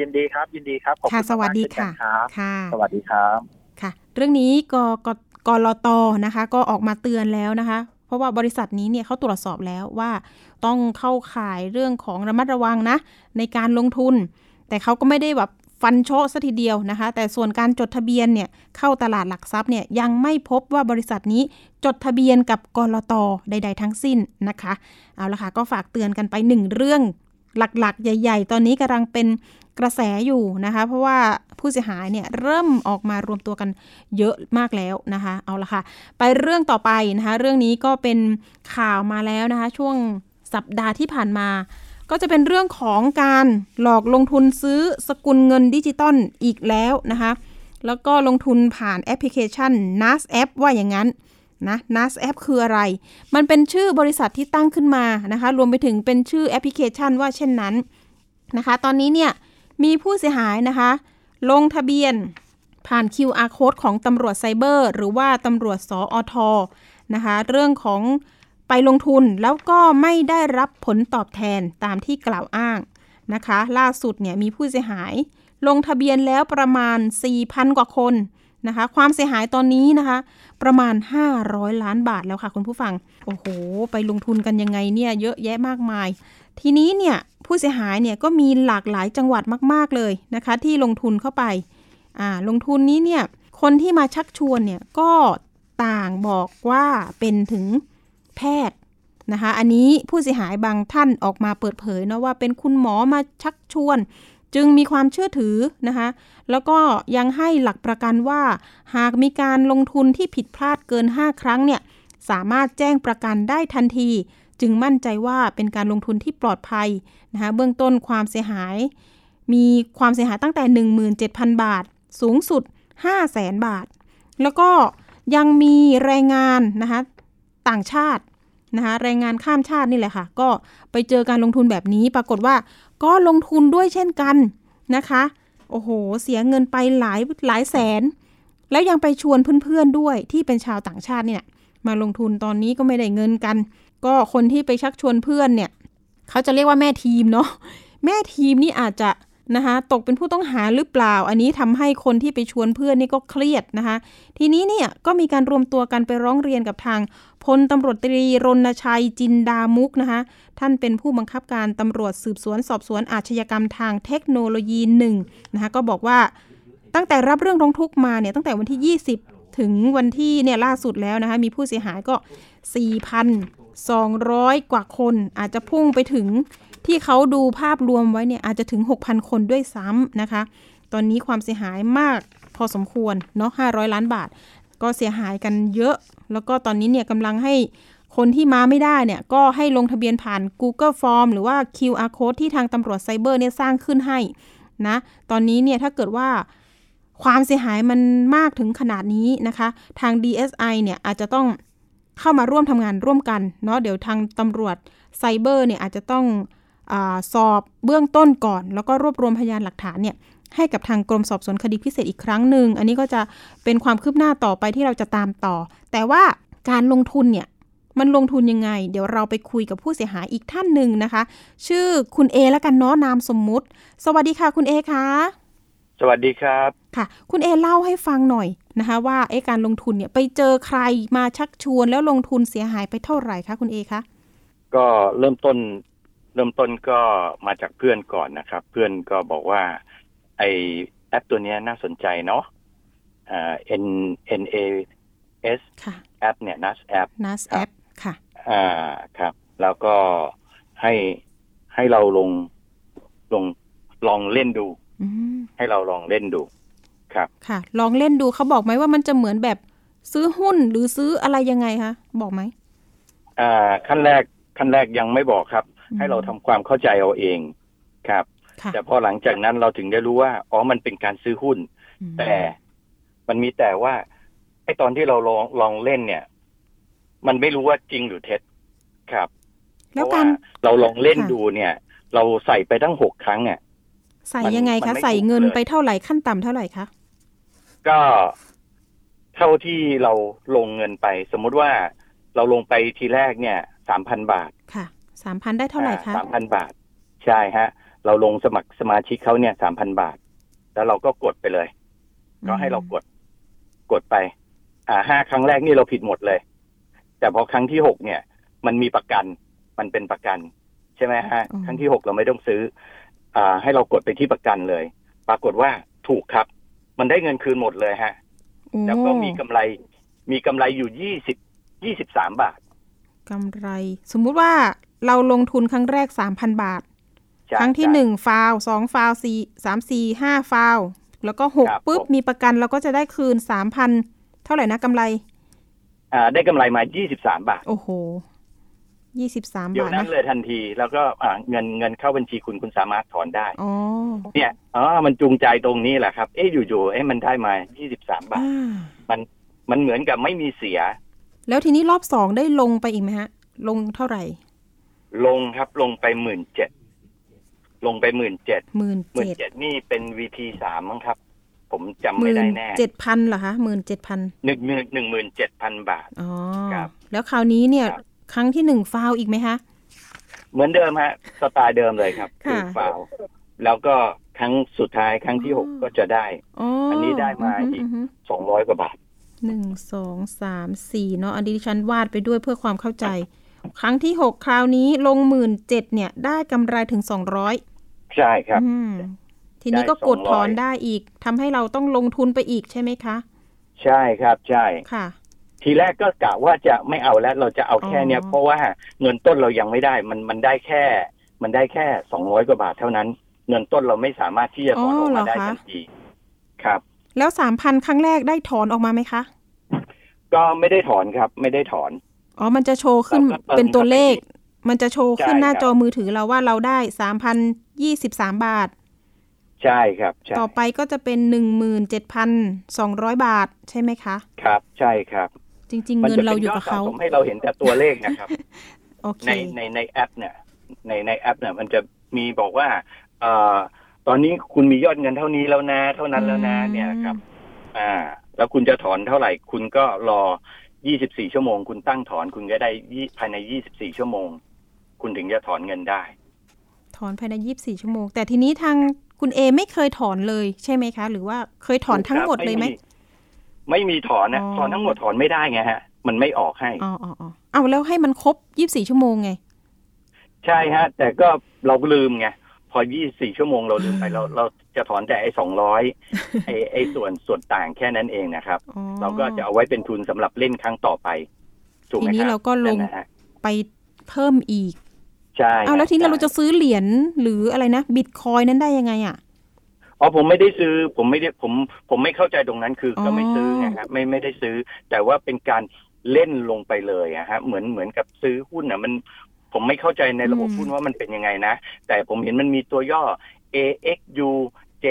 ยินดีครับ ยินดีครับขอบค่ะคุณสวัสดีมากๆเช่นค่ะกันครับค่ะ สวัสดีครับค่ะ เรื่องนี้กกกรตนะคะ ก็ออกมาเตือนแล้วนะคะ เพราะว่าบริษัทนี้เนี่ยเขาตรวจสอบแล้วว่าต้องเข้าข่ายเรื่องของระมัดระวังนะ ในการลงทุน แต่เขาก็ไม่ได้แบบฟันโชะซะทีเดียวนะคะ แต่ส่วนการจดทะเบียนเนี่ยเข้าตลาดหลักทรัพย์เนี่ยยังไม่พบว่าบริษัทนี้จดทะเบียนกับกรตใด ๆ ทั้งสิ้นนะคะ เอาละค่ะก็ฝากเตือนกันไปหนึ่งเรื่องหลักๆ ใหญ่ ๆ ตอนนี้กำลังเป็น กระแสอยู่นะคะ เพราะว่าผู้เสียหายเนี่ยเริ่มออกมารวมตัวกันเยอะมากแล้วนะคะ เอาละค่ะ ไปเรื่องต่อไปนะคะ เรื่องนี้ก็เป็นข่าวมาแล้วนะคะ ช่วงสัปดาห์ที่ผ่านมา ก็จะเป็นเรื่องของการหลอกลงทุนซื้อสกุลเงินดิจิตอลอีกแล้วนะคะ แล้วก็ลงทุนผ่านแอปพลิเคชัน NAS App ว่าอย่างนั้นนะ NAS App คืออะไร มันเป็นชื่อบริษัทที่ตั้งขึ้นมานะคะ รวมไปถึงเป็นชื่อแอปพลิเคชันว่าเช่นนั้นนะคะ ตอนนี้เนี่ย มีผู้เสียหายนะคะ ลงทะเบียนผ่าน QR code ของตำรวจไซเบอร์ หรือว่าตำรวจสออทนะคะ เรื่องของไปลงทุนแล้วก็ไม่ได้รับผลตอบแทนตามที่กล่าวอ้างนะคะ ล่าสุดเนี่ยมีผู้เสียหาย ลงทะเบียนแล้วประมาณ 4,000 กว่าคนนะคะ ความเสียหายตอนนี้นะคะ ประมาณ 500 ล้านบาทแล้วค่ะคุณผู้ฟัง โอ้โห ไปลงทุนกันยังไงเนี่ย เยอะแยะมากมาย ทีนี้เนี่ยผู้เสียหายเนี่ยก็มีหลากหลายจังหวัดมากๆเลยนะคะ ที่ลงทุนเข้าไปอ่าลงทุนนี้เนี่ยคนที่มาชักชวนเนี่ยก็ต่างบอกว่าเป็นถึงแพทย์นะคะ อันนี้ผู้เสียหายบางท่านออกมาเปิดเผยนะว่าเป็นคุณหมอมาชักชวน จึงมีความเชื่อถือนะคะ แล้วก็ยังให้หลักประกันว่า หากมีการลงทุนที่ผิดพลาดเกิน 5 ครั้งเนี่ยสามารถแจ้งประกันได้ทันที จึงมั่นใจว่าเป็นการลงทุนที่ปลอดภัยนะคะเบื้องต้นความเสียหาย มีความเสียหายตั้งแต่ 17,000 บาท สูงสุด 500,000บาท แล้วก็ยังมีแรงงานนะคะต่างชาตินะคะแรงงานข้ามชาตินี่แหละค่ะ ก็ไปเจอการลงทุนแบบนี้ปรากฏว่าก็ลงทุนด้วยเช่นกันนะคะ โอ้โห เสียเงินไปหลายหลายแสน แล้วยังไปชวนเพื่อนๆด้วยที่เป็นชาวต่างชาติเนี่ยมาลงทุนตอนนี้ก็ไม่ได้เงินกัน ก็คนที่ไปชักชวนเพื่อนเนี่ยเขาจะเรียกว่าแม่ทีมเนาะแม่ทีมนี่อาจจะนะคะตกเป็นผู้ต้องหาหรือเปล่า อันนี้ทำให้คนที่ไปชวนเพื่อนนี่ก็เครียดนะคะ ทีนี้เนี่ยก็มีการรวมตัวกันไปร้องเรียนกับทางพลตำรวจตรีรณชัยจินดามุกนะคะท่านเป็นผู้บังคับการตำรวจสืบสวนสอบสวนอาชญากรรมทางเทคโนโลยีหนึ่งนะคะก็บอกว่าตั้งแต่รับเรื่องร้องทุกข์มาเนี่ยตั้งแต่วันที่ 20 ถึงวันที่เนี่ยล่าสุดแล้วนะคะ มีผู้เสียหายก็ 4,200 กว่าคน อาจจะพุ่งไปถึงที่เขาดูภาพรวมไว้เนี่ย อาจจะถึง 6,000 คนด้วยซ้ำนะคะ ตอนนี้ความเสียหายมากพอสมควรเนาะ500 ล้านบาท ก็เสียหายกันเยอะ แล้วก็ตอนนี้เนี่ยกำลังให้คนที่มาไม่ได้เนี่ย ก็ให้ลงทะเบียนผ่าน Google Form หรือว่า QR Code ที่ทางตำรวจไซเบอร์เนี่ยสร้างขึ้นให้นะ ตอนนี้เนี่ยถ้าเกิดว่า ความเสียหายมันมากถึงขนาดนี้นะคะ ทาง DSI เนี่ยอาจจะต้องเข้ามาร่วมทำงานร่วมกันเนาะเดี๋ยวทางตำรวจไซเบอร์เนี่ยอาจจะต้องอสอบเบื้องต้นก่อน แล้วก็รวบรวมพยานหลักฐานเนี่ยให้กับทางกรมสอบสวนคดีพิเศษอีกครั้งหนึ่ง อันนี้ก็จะเป็นความคืบหน้าต่อไปที่เราจะตามต่อ แต่ว่าการลงทุนเนี่ยมันลงทุนยังไง เดี๋ยวเราไปคุยกับผู้เสียหายอีกท่านหนึ่งนะคะ ชื่อคุณเอแล้วกันเนาะนามสมมุติ สวัสดีค่ะคุณเอคะ สวัสดีครับค่ะ คุณเอเล่าให้ฟังหน่อยนะคะ ว่าเอ๊ะการลงทุนเนี่ยไปเจอใครมาชักชวนแล้วลงทุนเสียหายไปเท่าไหร่คะคุณเอคะก็เริ่มต้น เริ่มต้นก็มาจากเพื่อนก่อนนะครับ เพื่อนก็บอกว่า ไอแอปตัวเนี้ยน่าสนใจเนาะอ่า N N A S ค่ะแอปเนี่ย NAS แอป NAS ครับ App ค่ะ อ่าครับ แล้วก็ให้ให้เราลงลงลองเล่นดูอืม ให้เราลองเล่นดู ครับ ค่ะ ลองเล่นดูเขาบอกไหมว่ามันจะเหมือนแบบซื้อหุ้นหรือซื้ออะไรยังไงคะบอกไหมอ่า ขั้นแรกขั้นแรกยังไม่บอกครับอืมให้เราทำความเข้าใจเอาเองครับค่ะแต่พอหลังจากนั้นเราถึงได้รู้ว่าอ๋อมันเป็นการซื้อหุ้นอืมแต่มันมีแต่ว่าไอ้ตอนที่เราลองลองเล่นเนี่ย มันไม่รู้ว่าจริงหรือเท็จครับ แล้วเพการาะรว่าเราลองเล่นค่ะดูเนี่ย เราใส่ไปตั้งหกครั้งเนี่ย ใส่มันยังไงมัคะนไม่ใส่ถูกเงินเลยไปเท่าไหร่ขั้นต่ำเท่าไหร่คะก็เท่าที่เราลงเงินไป สมมุติว่าเราลงไปทีแรกเนี่ยสามพันบาทค่ะสามพันได้เท่าไหร่คะสามพันบาท ใช่ฮะ เราลงสมัครสมาชิกเขาเนี่ยสามพันบาท แล้วเราก็กดไปเลย ก็ให้เรากดกดไป อ่าห้าครั้งแรกนี่เราผิดหมดเลย แต่พอครั้งที่หกเนี่ย มันมีประกัน มันเป็นประกัน ใช่ไหมฮะ ครั้งที่หกเราไม่ต้องซื้ออ่า ให้เรากดไปที่ประกันเลย ปรากฏว่าถูกครับ มันได้เงินคืนหมดเลยฮะโอ้แล้วก็มีกำไร มีกำไรอยู่ยี่สิบยี่สิบสามบาทกำไร สมมุติว่าเราลงทุนครั้งแรกสามพันบาทใช่ครั้งที่ใช่หนึ่งฟาวสองฟาวสี่สามสี่ห้าฟาวแล้วก็หกครับปุ๊บผมมีประกันเราก็จะได้คืนสามพันเท่าไหร่นะกำไร อ่า ได้กำไรมายี่สิบสามบาท โอ้โห ยี่สิบสามเดี๋ยวบาทนั้นะนเลยทันที แล้วก็อ่าเงินเงินเข้าบัญชีคุณคุณสามารถถอนได้อ๋อเนี่ยอ๋อมันจูงใจตรงนี้แหละครับ เอ๊ะอยู่ๆเอ๊ะมันได้มายี่สิบสามบาทอ่ามันมันเหมือนกับไม่มีเสีย แล้วทีนี้รอบสองได้ลงไปอีกไหมฮะ ลงเท่าไหร่ ลงครับลงไปหมื่นเจ็ดลงไปหมื่นเจ็ดหมื่นหมื่นเจ็ดเจ็ดนี่เป็นวีทีสามมั้งครับ ผมจำหไม่มื่ได้นแน่เจ็ดพันเหรอคะหมื่นเจ็ดพันหนึ่งหมื่นหนึ่งหมื่นเจ็ดพันบาทอ๋อครับ แล้วคราวนี้เนี่ย ครับครั้งที่หนึ่งฟาวอีกไหมคะ เหมือนเดิมฮะสไตล์เดิมเลยครับค่ะอฟาวแล้วก็ครั้งสุดท้ายครั้งที่หกอ๋อก็จะได้อ๋ออัอันนี้ได้มาอีกสองร้อยกว่าบาทหนึ่งสองสามสี่เนาะอันนี้ดิฉันวาดไปด้วยเพื่อความเข้าใจ ครั้งที่หกคราวนี้ลงหมื่นเจ็ดเนี่ย ได้กำไรถึงสองร้อยใช่ครับทีนี้ก็ได้กดถอน200ได้อีกทำให้เราต้องลงทุนไปอีกใช่ไหมคะ ใช่ครับใช่ค่ะ ทีแรกก็กะว่าจะไม่เอาแล้วเราจะเอาแค่เนี้ยอ๋อเพราะว่าเงินต้นเรายังไม่ได้ มันมันได้แค่ มันได้แค่สองร้อยกว่าบาทเท่านั้น เงินต้นเราไม่สามารถที่จะถอนออกมาได้ทันทีครับ แล้วสามพันครั้งแรกได้ถอนออกมาไหมคะ ก็ไม่ได้ถอนครับ ไม่ได้ถอนอ๋อมันจะโชว์ขึ้นเราก็เติมเป็นตัวเลขเข้าไปอีมันจะโชว์ขึ้นใช่หน้าครับจอมือถือเราว่าเราได้สามพันยี่สิบสามบาท ใช่ครับใช่ต่อไปก็จะเป็นหนึ่งหมื่นเจ็ดพันสองร้อยบาทใช่ไหมคะ ครับ ใช่ครับ จริงๆมัเงิจะนเราเป็นอยู่ยอกัดบสะเขาสมให้เราเห็นแต่ตัวเลขนะครับโอเคในในในแอปเนี่ยในในแอปเนี่ยมันจะมีบอกว่า เอ่อตอนนี้คุณมียอดเงินเท่านี้แล้วนะ เท่านั้นแล้วนะอืมเนี่ยครับ อ่า แล้วคุณจะถอนเท่าไหร่ คุณก็รอ 24 ชั่วโมง คุณตั้งถอนคุณก็ได้ยี่ภายใน 24 ชั่วโมง คุณถึงจะถอนเงินได้ ถอนภายในยี่บสี่ชั่วโมง แต่ทีนี้ทางคุณเอไม่เคยถอนเลยใช่ไหมคะ หรือว่าเคยถอนทั้งหมดเลยไหม ไม่มีถอนนะอ๋อถอนทั้งหมดถอนไม่ได้ไงฮะ มันไม่ออกให้อ๋ออ๋ออ๋อเอาแล้วให้มันครบยี่บสี่ชั่วโมงไง ใช่ฮะ แต่ก็เราลืมไงพอ 24 ชั่วโมงเราลืมไปเราเราจะถอนแต่ไอ้ 200 ไอ้ไอ้ส่วนส่วนต่างแค่นั้นเองนะครับอ๋อเราก็จะเอาไว้เป็นทุนสำหรับเล่นครั้งต่อไป ถูกไหมทีคนี้รับเราก็ลงนั่นนะฮะไปเพิ่มอีก ใช่ เอาแล้วทีนี้ใช่เราจะซื้อเหรียญหรืออะไรนะบิตคอยนั้นได้ยังไงอะ อ๋อผมไม่ได้ซื้อผมไม่ได้ผมผมไม่เข้าใจตรงนั้นคือออก็ไม่ซื้อไงครับไม่ไม่ได้ซื้อ แต่ว่าเป็นการเล่นลงไปเลยอะฮะเหมือนเหมือนกับซื้อหุ้นอะมันผมไม่เข้าใจในระบบหุ้นว่ามันเป็นยังไงนะ แต่ผมเห็นมันมีตัวย่อ AXU J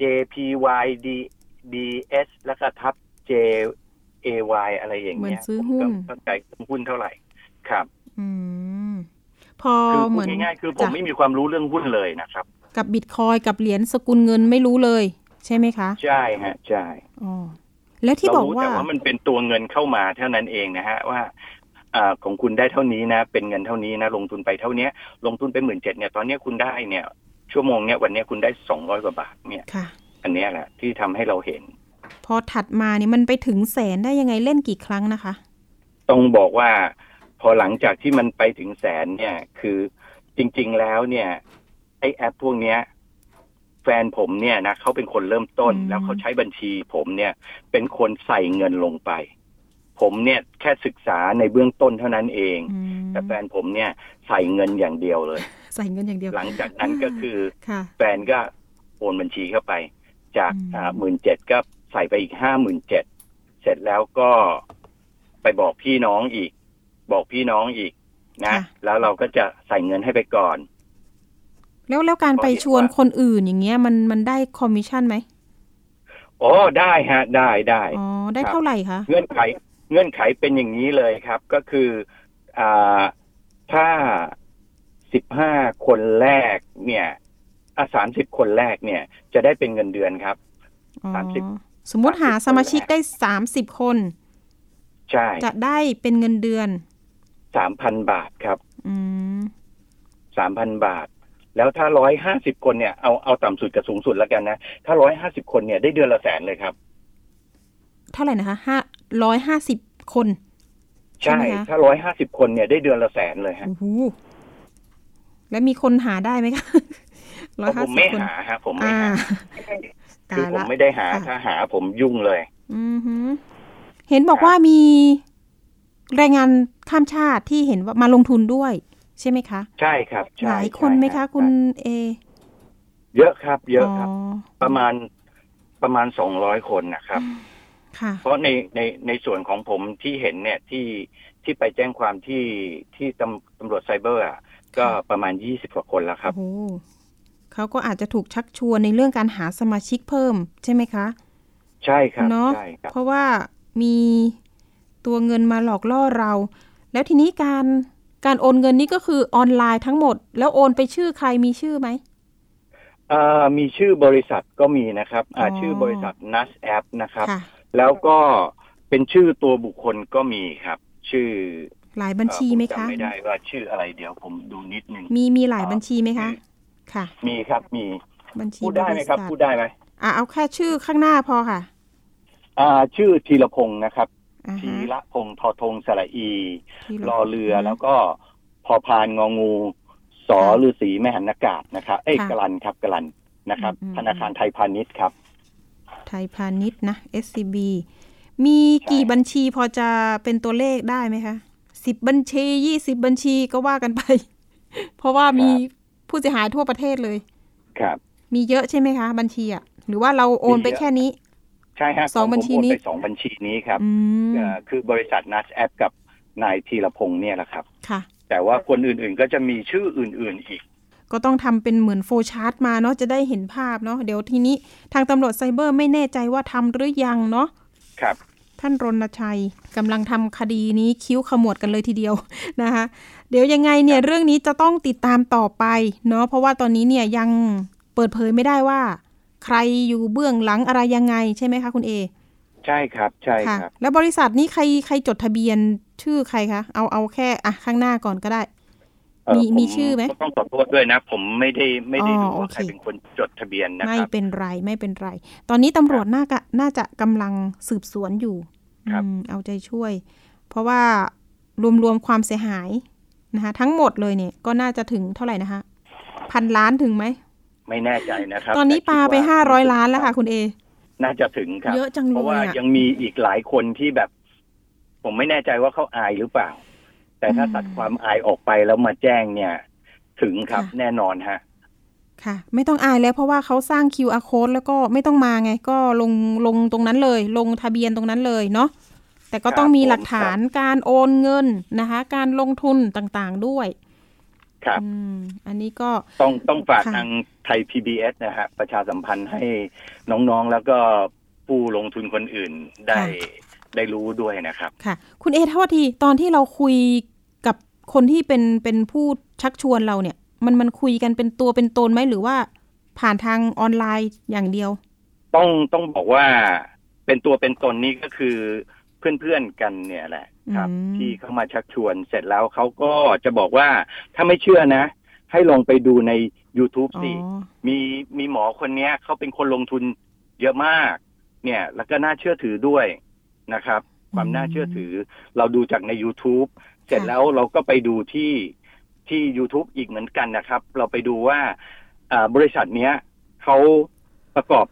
JPY D DS แล้วก็ทับ J AY อะไรอย่างเหมือนเงี้ยซื้อผมหุ้นก็เข้าใจหุ้นเท่าไหร่ครับ อืมพอคือเหพูมืดอนง่ายๆคือผมจ้ะไม่มีความรู้เรื่องหุ้นเลยนะครับ กับบิตคอยกับเหรียญสกุลเงินไม่รู้เลย ใช่ไหมคะ ใช่ฮะใช่อ๋อแล้วที่บอกเรรู้ว่าแต่ว่ามันเป็นตัวเงินเข้ามาเท่านั้นเองนะฮะว่าอ่าของคุณได้เท่านี้นะ เป็นเงินเท่านี้นะ ลงทุนไปเท่าเนี้ยลงทุนไปหมื่นเจ็ดเนี่ยตอนเนี้ยคุณได้เนี่ย ชั่วโมงเนี้ยวันเนี้ยคุณได้สองร้อยกว่าบาทเนี่ยค่ะอันเนี้ยแหละที่ทำให้เราเห็น พอถัดมาเนี่ยมันไปถึงแสนได้ยังไงเล่นกี่ครั้งนะคะ ต้องบอกว่าพอหลังจากที่มันไปถึงแสนเนี่ย คือจริง ๆแล้วเนี่ย ไอแอปพวกเนี้ย แฟนผมเนี่ยนะเขาเป็นคนเริ่มต้นอืมแล้วเขาใช้บัญชี ผมเนี่ย เป็นคนใส่เงินลงไปผผมเนี่ยแค่ศึกษาในเบื้องต้นเท่านั้นเองอืมแต่แฟนผมเนี่ยใส่เงินอย่างเดียวเลย ใส่เงินอย่างเดียว หลังจากนั้นก็คือค่ะแฟนก็โอนบัญชีเข้าไป จากอืมอ่าหมื่นเจ็ดก็ใส่ไปอีกห้าหมื่นเจ็ดเสร็จแล้วก็ไปบอกพี่น้องอีก บอกพี่น้องอีกนะ แล้วเราก็จะใส่เงินให้ไปก่อน แล้วแล้วการไปชวนคนอื่นอย่างเงี้ยมันมันได้คอมมิชชั่นไหมอ๋อได้ฮะ ได้ได้อ๋อได้ครับเท่าไหร่คะเงื่อนไข เงื่อนไขเป็นอย่างนี้เลยครับ ก็คืออ่าถ้าสิบห้าคนแรกเนี่ยสามสิบคนแรกเนี่ย จะได้เป็นเงินเดือนครับอ๋อสามสิบสมมุติหาสมาชิกได้สามสิบคนใช่จะได้เป็นเงินเดือนสามพันบาทครับอืมสามพันบาท แล้วถ้าร้อยห้าสิบคนเนี่ยเอาเอาต่ำสุดกับสูงสุดแล้วกันนะ ถ้าร้อยห้าสิบคนเนี่ยได้เดือนละแสนเลยครับ เท่าไหร่นะคะห้าร้อยห้าสิบคน ใช่ใช่ไหมคะถ้าร้อยห้าสิบคนเนี่ยได้เดือนละแสนเลยฮะโอ้โหแล้วมีคนหาได้ไหมคะร้อยเพห้าราะผมสิบไม่คนหาฮะผมไม่อ่าหากาคือผมละไม่ได้หาค่ะถ้าหาผมยุ่งเลยอือหือเห็นบอกว่ามีแรงงานข้ามชาติที่เห็นว่ามาลงทุนด้วย ใช่ไหมคะ ใช่ครับใช่หลายคนไหมใช่คะรับคุณเอ เยอะครับ เยอะครับอ๋อประมาณประมาณสองร้อยคนนะครับค่ะเพราะในในในส่วนของผมที่เห็นเนี่ยที่ที่ไปแจ้งความที่ที่ตำตำรวจไซเบอร์อะก็ประมาณยี่สิบกว่าคนแล้วครับโอ้โหเขาก็อาจจะถูกชักชวนในเรื่องการหาสมาชิกเพิ่มใช่ไหมคะ ใช่ครับเนาะใช่ครับเพราะว่ามีตัวเงินมาหลอกล่อเรา แล้วทีนี้การ การโอนเงินนี่ก็คือออนไลน์ทั้งหมด แล้วโอนไปชื่อใครมีชื่อไหมเอ่อมีชื่อบริษัทก็มีนะครับอ่าอ๋อชื่อบริษัท NAS App นะครับค่ะแล้วก็เป็นชื่อตัวบุคคลก็มีครับ ชื่อหลายบัญชีไหมเอ่อผคะจำไม่ได้ว่าชื่ออะไรเดี๋ยวผมดูนิดนึงมีมีหลายบัญชีไหมคะ ค่ะ มีครับมีบัญชีพูดได้ไหมครับษัทพูดได้ไหมอะเอาแค่ชื่อข้างหน้าพอค่ะ อ่า ชื่อธีรพงศ์นะครับ อ่าธีฮะระพงศ์ทอทงสระอีที่รอเรือแล้วก็พอพานงองูสอฤาษีแม่หันอากาศนะครับ เอ้ยกลันครับกลันนะครับ ธนาคารไทยพาณิชย์ครับ ไทยพาณิชย์นะ SCB มีกี่บัญชีพอจะเป็นตัวเลขได้ไหมคะสิบบัญชียี่สิบบัญชีก็ว่ากันไป เพราะว่ามีผู้เสียหายทั่วประเทศเลย ครับ มีเยอะใช่ไหมคะ บัญชีอะหรือว่าเราโอนไปมีเยอะแค่นี้ ใช่ฮะสองผมบัญชีโอนนี้ไปสองบัญชีนี้ครับอืมเอ่อคือบริษัทนัสแอปกับนายธีรพงศ์เนี่ยแหละครับค่ะแต่ว่าคนอื่นๆก็จะมีชื่ออื่นๆอีก ก็ต้องทำเป็นเหมือนโฟชาร์ตมาเนาะจะได้เห็นภาพเนาะเดี๋ยวทีนี้ทางตำรวจไซเบอร์ไม่แน่ใจว่าทำหรือยังเนาะครับท่านรณชัยกำลังทำคดีนี้คิ้วขมวดกันเลยทีเดียวนะคะ เดี๋ยวยังไงเนี่ยเรื่องนี้จะต้องติดตามต่อไปเนาะเพราะว่าตอนนี้เนี่ยยังเปิดเผยไม่ได้ว่า ใครอยู่เบื้องหลังอะไรยังไงใช่ไหมคะคุณเอใช่ครับใช่ค่ะครับ แล้วบริษัทนี้ใครใครจดทะเบียนชื่อใครคะเอาเอาแค่อะข้างหน้าก่อนก็ได้เอ่อมีผมีชื่อไหมก็ต้องขอโทษด้วยนะ ผมไม่ได้ไม่ได้อ๋อดูว่าโอเคใครเป็นคนจดทะเบียนนะไม่ครับเป็นไรไม่เป็นไร ตอนนี้ตำรวจน่าจะน่าจะกำลังสืบสวนอยู่ครับอืมเอาใจช่วย เพราะว่ารวมๆความเสียหายนะคะทั้งหมดเลยเนี่ยก็น่าจะถึงเท่าไหร่นะคะพันล้านถึงไหม ไม่แน่ใจนะครับ ตอนนี้แคิดปาไปว่ห้าร้อยล้านแล้วค่ะ คุณเอ น่าจะถึงครับเยอะจังเลยเพราะว่าอะยังมีอีกหลายคนที่แบบ ผมไม่แน่ใจว่าเขาอายหรือเปล่า แต่ถ้าอืมตัดความอายออกไปแล้วมาแจ้งเนี่ย ถึงครับค่ะแน่นอนฮะค่ะ ไม่ต้องอายแล้วเพราะว่าเขาสร้าง QR code แล้วก็ไม่ต้องมาไง ก็ลงลงตรงนั้นเลย ลงทะเบียนตรงนั้นเลยเนาะแต่ก็ต้องมีครับผมหลักฐานการโอนเงินนะคะ การลงทุนต่างๆด้วย ครับอืมอันนี้ก็ต้องต้องฝากค่ะทางไทย PBS นะฮะประชาสัมพันธ์ให้น้องๆ แล้วก็ผู้ลงทุนคนอื่นได้ได้รู้ด้วยนะครับ ค่ะ คุณเอโทษทีตอนที่เราคุยกับคนที่เป็นเป็นผู้ชักชวนเราเนี่ย มันมันคุยกันเป็นตัวเป็นตนไหมหรือว่าผ่านทางออนไลน์อย่างเดียว ต้องต้องบอกว่าเป็นตัวเป็นตนนี่ก็คือ เพื่อนๆกันเนี่ยแหละครับอืมที่เข้ามาชักชวนเสร็จแล้วเขาก็จะบอกว่าถ้าไม่เชื่อนะ ให้ลองไปดูใน YouTube อ๋อสิมีมีหมอคนเนี้ยเขาเป็นคนลงทุนเยอะมาก เนี่ย แล้วก็น่าเชื่อถือด้วยนะครับ ความน่าเชื่อถือ เราดูจากใน YouTube เสร็จแล้วเราก็ไปดูที่ที่ YouTube อีกเหมือนกันนะครับ เราไปดูว่าอ่าบริษัทเนี้ยเขาประกอบ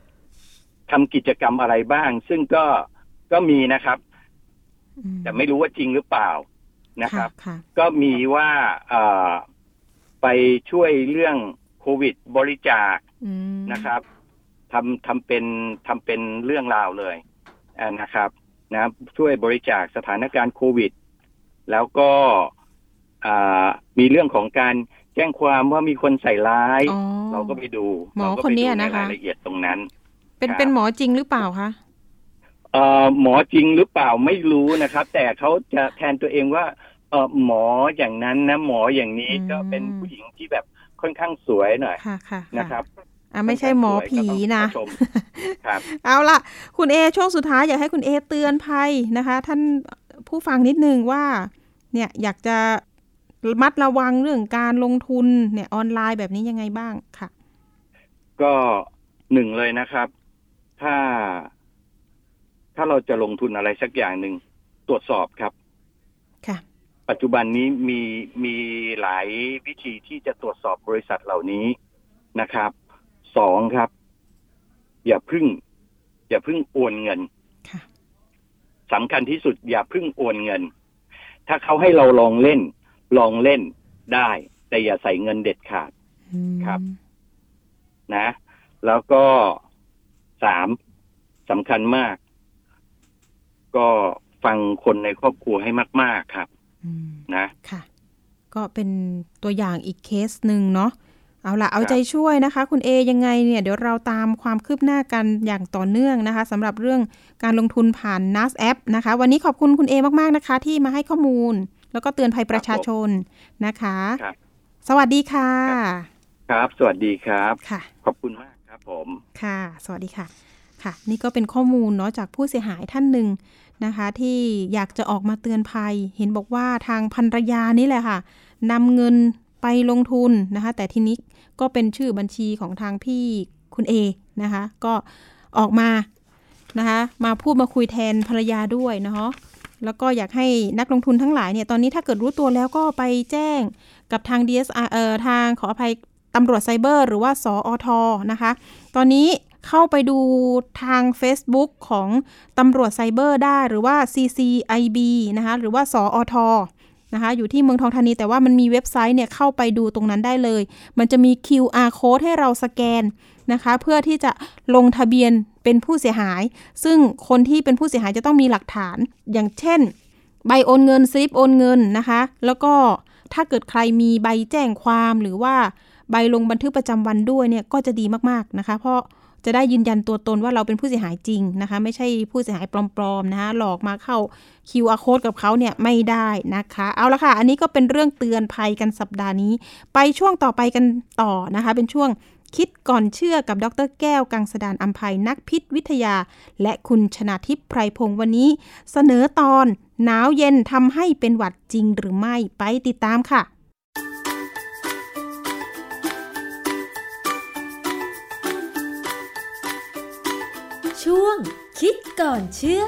ทำกิจกรรมอะไรบ้าง ซึ่งก็ก็มีนะครับอืม แต่ไม่รู้ว่าจริงหรือเปล่านะครับค่ะก็มีว่าเอ่อไปช่วยเรื่องโควิดบริจาคอืมนะครับทำทำเป็นทำเป็นเรื่องราวเลยอ่านะครับนะช่วยบริจาคสถานการณ์โควิด แล้วก็อ่ามีเรื่องของการแจ้งความว่ามีคนใส่ร้ายอ๋อเราก็ไปดูหมอเราก็คนไปเนี้ดูยในนะคะรายละเอียดตรงนั้น เป็นครับเป็นหมอจริงหรือเปล่าคะเอ่อ หมอจริงหรือเปล่าไม่รู้นะครับ แต่เขาจะแทนตัวเองว่าเออหมออย่างนั้นนะหมออย่างนี้อืมก็เป็นผู้หญิงที่แบบค่อนข้างสวยหน่อยค่ะค่ะนะครับอะไม่ใช่หมอผีนะค่อข้างสวยก็ต้องขอชมครับเอาล่ะ คุณเอช่วงสุดท้ายอยากให้คุณเอเตือนภัยนะคะ ท่านผู้ฟังนิดนึงว่า เนี่ยอยากจะระมัดระวังเรื่องการลงทุนเนี่ยออนไลน์แบบนี้ยังไงบ้างค่ะ ก็หนึ่งเลยนะครับ ถ้า ถ้าเราจะลงทุนอะไรสักอย่างหนึ่งตรวจสอบครับ ค่ะ ปัจจุบันนี้มีมีหลายวิธีที่จะตรวจสอบบริษัทเหล่านี้นะครับสองครับ อย่าพึ่ง อย่าพึ่งโอนเงินค่ะสำคัญที่สุดอย่าพึ่งโอนเงิน ถ้าเขาให้เราลองเล่น ลองเล่นได้ แต่อย่าใส่เงินเด็ดขาดอืมครับ นะ แล้วก็สามสำคัญมาก ก็ฟังคนในครอบครัวให้มาก ๆครับอืมนะค่ะ ก็เป็นตัวอย่างอีกเคสหนึ่งเนาะเอาละเอาครับใจช่วยนะคะ คุณเอยังไงเนี่ยเดี๋ยวเราตามความคืบหน้ากันอย่างต่อเนื่องนะคะสำหรับเรื่องการลงทุนผ่าน NAS App นะคะ วันนี้ขอบคุณคุณเอมากๆนะคะ ที่มาให้ข้อมูล แล้วก็เตือนภัยประชาชนนะคะครับสวัสดีค่ะ ครับ สวัสดีครับค่ะ ขอบคุณมากครับผม ค่ะ สวัสดีค่ะ ค่ะ นี่ก็เป็นข้อมูลเนาะจากผู้เสียหายท่านหนึ่ง นะคะ ที่อยากจะออกมาเตือนภัย เห็นบอกว่าทางภรรยานี่แหละค่ะนำเงินไปลงทุนนะคะ แต่ทีนี้ก็เป็นชื่อบัญชีของทางพี่คุณเอนะคะ ก็ออกมานะคะ มาพูดมาคุยแทนภรรยาด้วยเนาะแล้วก็อยากให้นักลงทุนทั้งหลายเนี่ยตอนนี้ถ้าเกิดรู้ตัวแล้วก็ไปแจ้งกับทาง DSR เอ่อทางขออภัยตำรวจไซเบอร์ หรือว่าสออทนะคะ ตอนนี้ เข้าไปดูทาง Facebook ของตำรวจไซเบอร์ได้หรือว่า CCIB นะคะหรือว่าสออทนะคะอยู่ที่เมืองทองธานีแต่ว่ามันมีเว็บไซต์เนี่ยเข้าไปดูตรงนั้นได้เลย มันจะมี QR code ให้เราสแกนนะคะเพื่อที่จะลงทะเบียนเป็นผู้เสียหาย ซึ่งคนที่เป็นผู้เสียหายจะต้องมีหลักฐาน อย่างเช่น ใบโอนเงินสลิปโอนเงินนะคะ แล้วก็ถ้าเกิดใครมีใบแจ้งความหรือว่าใบลงบันทึกประจำวันด้วยเนี่ยก็จะดีมากๆนะคะ เพราะ จะได้ยืนยันตัวตนว่าเราเป็นผู้เสียหายจริงนะคะ ไม่ใช่ผู้เสียหายปลอมๆนะคะหลอกมาเข้า QR code กับเขาเนี่ยไม่ได้นะคะ เอาละค่ะ อันนี้ก็เป็นเรื่องเตือนภัยกันสัปดาห์นี้ ไปช่วงต่อไปกันต่อนะคะ เป็นช่วงคิดก่อนเชื่อกับดรแก้วกังสดานอัมภัยนักพิษวิทยา และคุณชนาทิพย์ไพรพงศ์วันนี้ เสนอตอนหนาวเย็นทำให้เป็นหวัดจริงหรือไม่ไปติดตามค่ะ คิดก่อนเชื่อ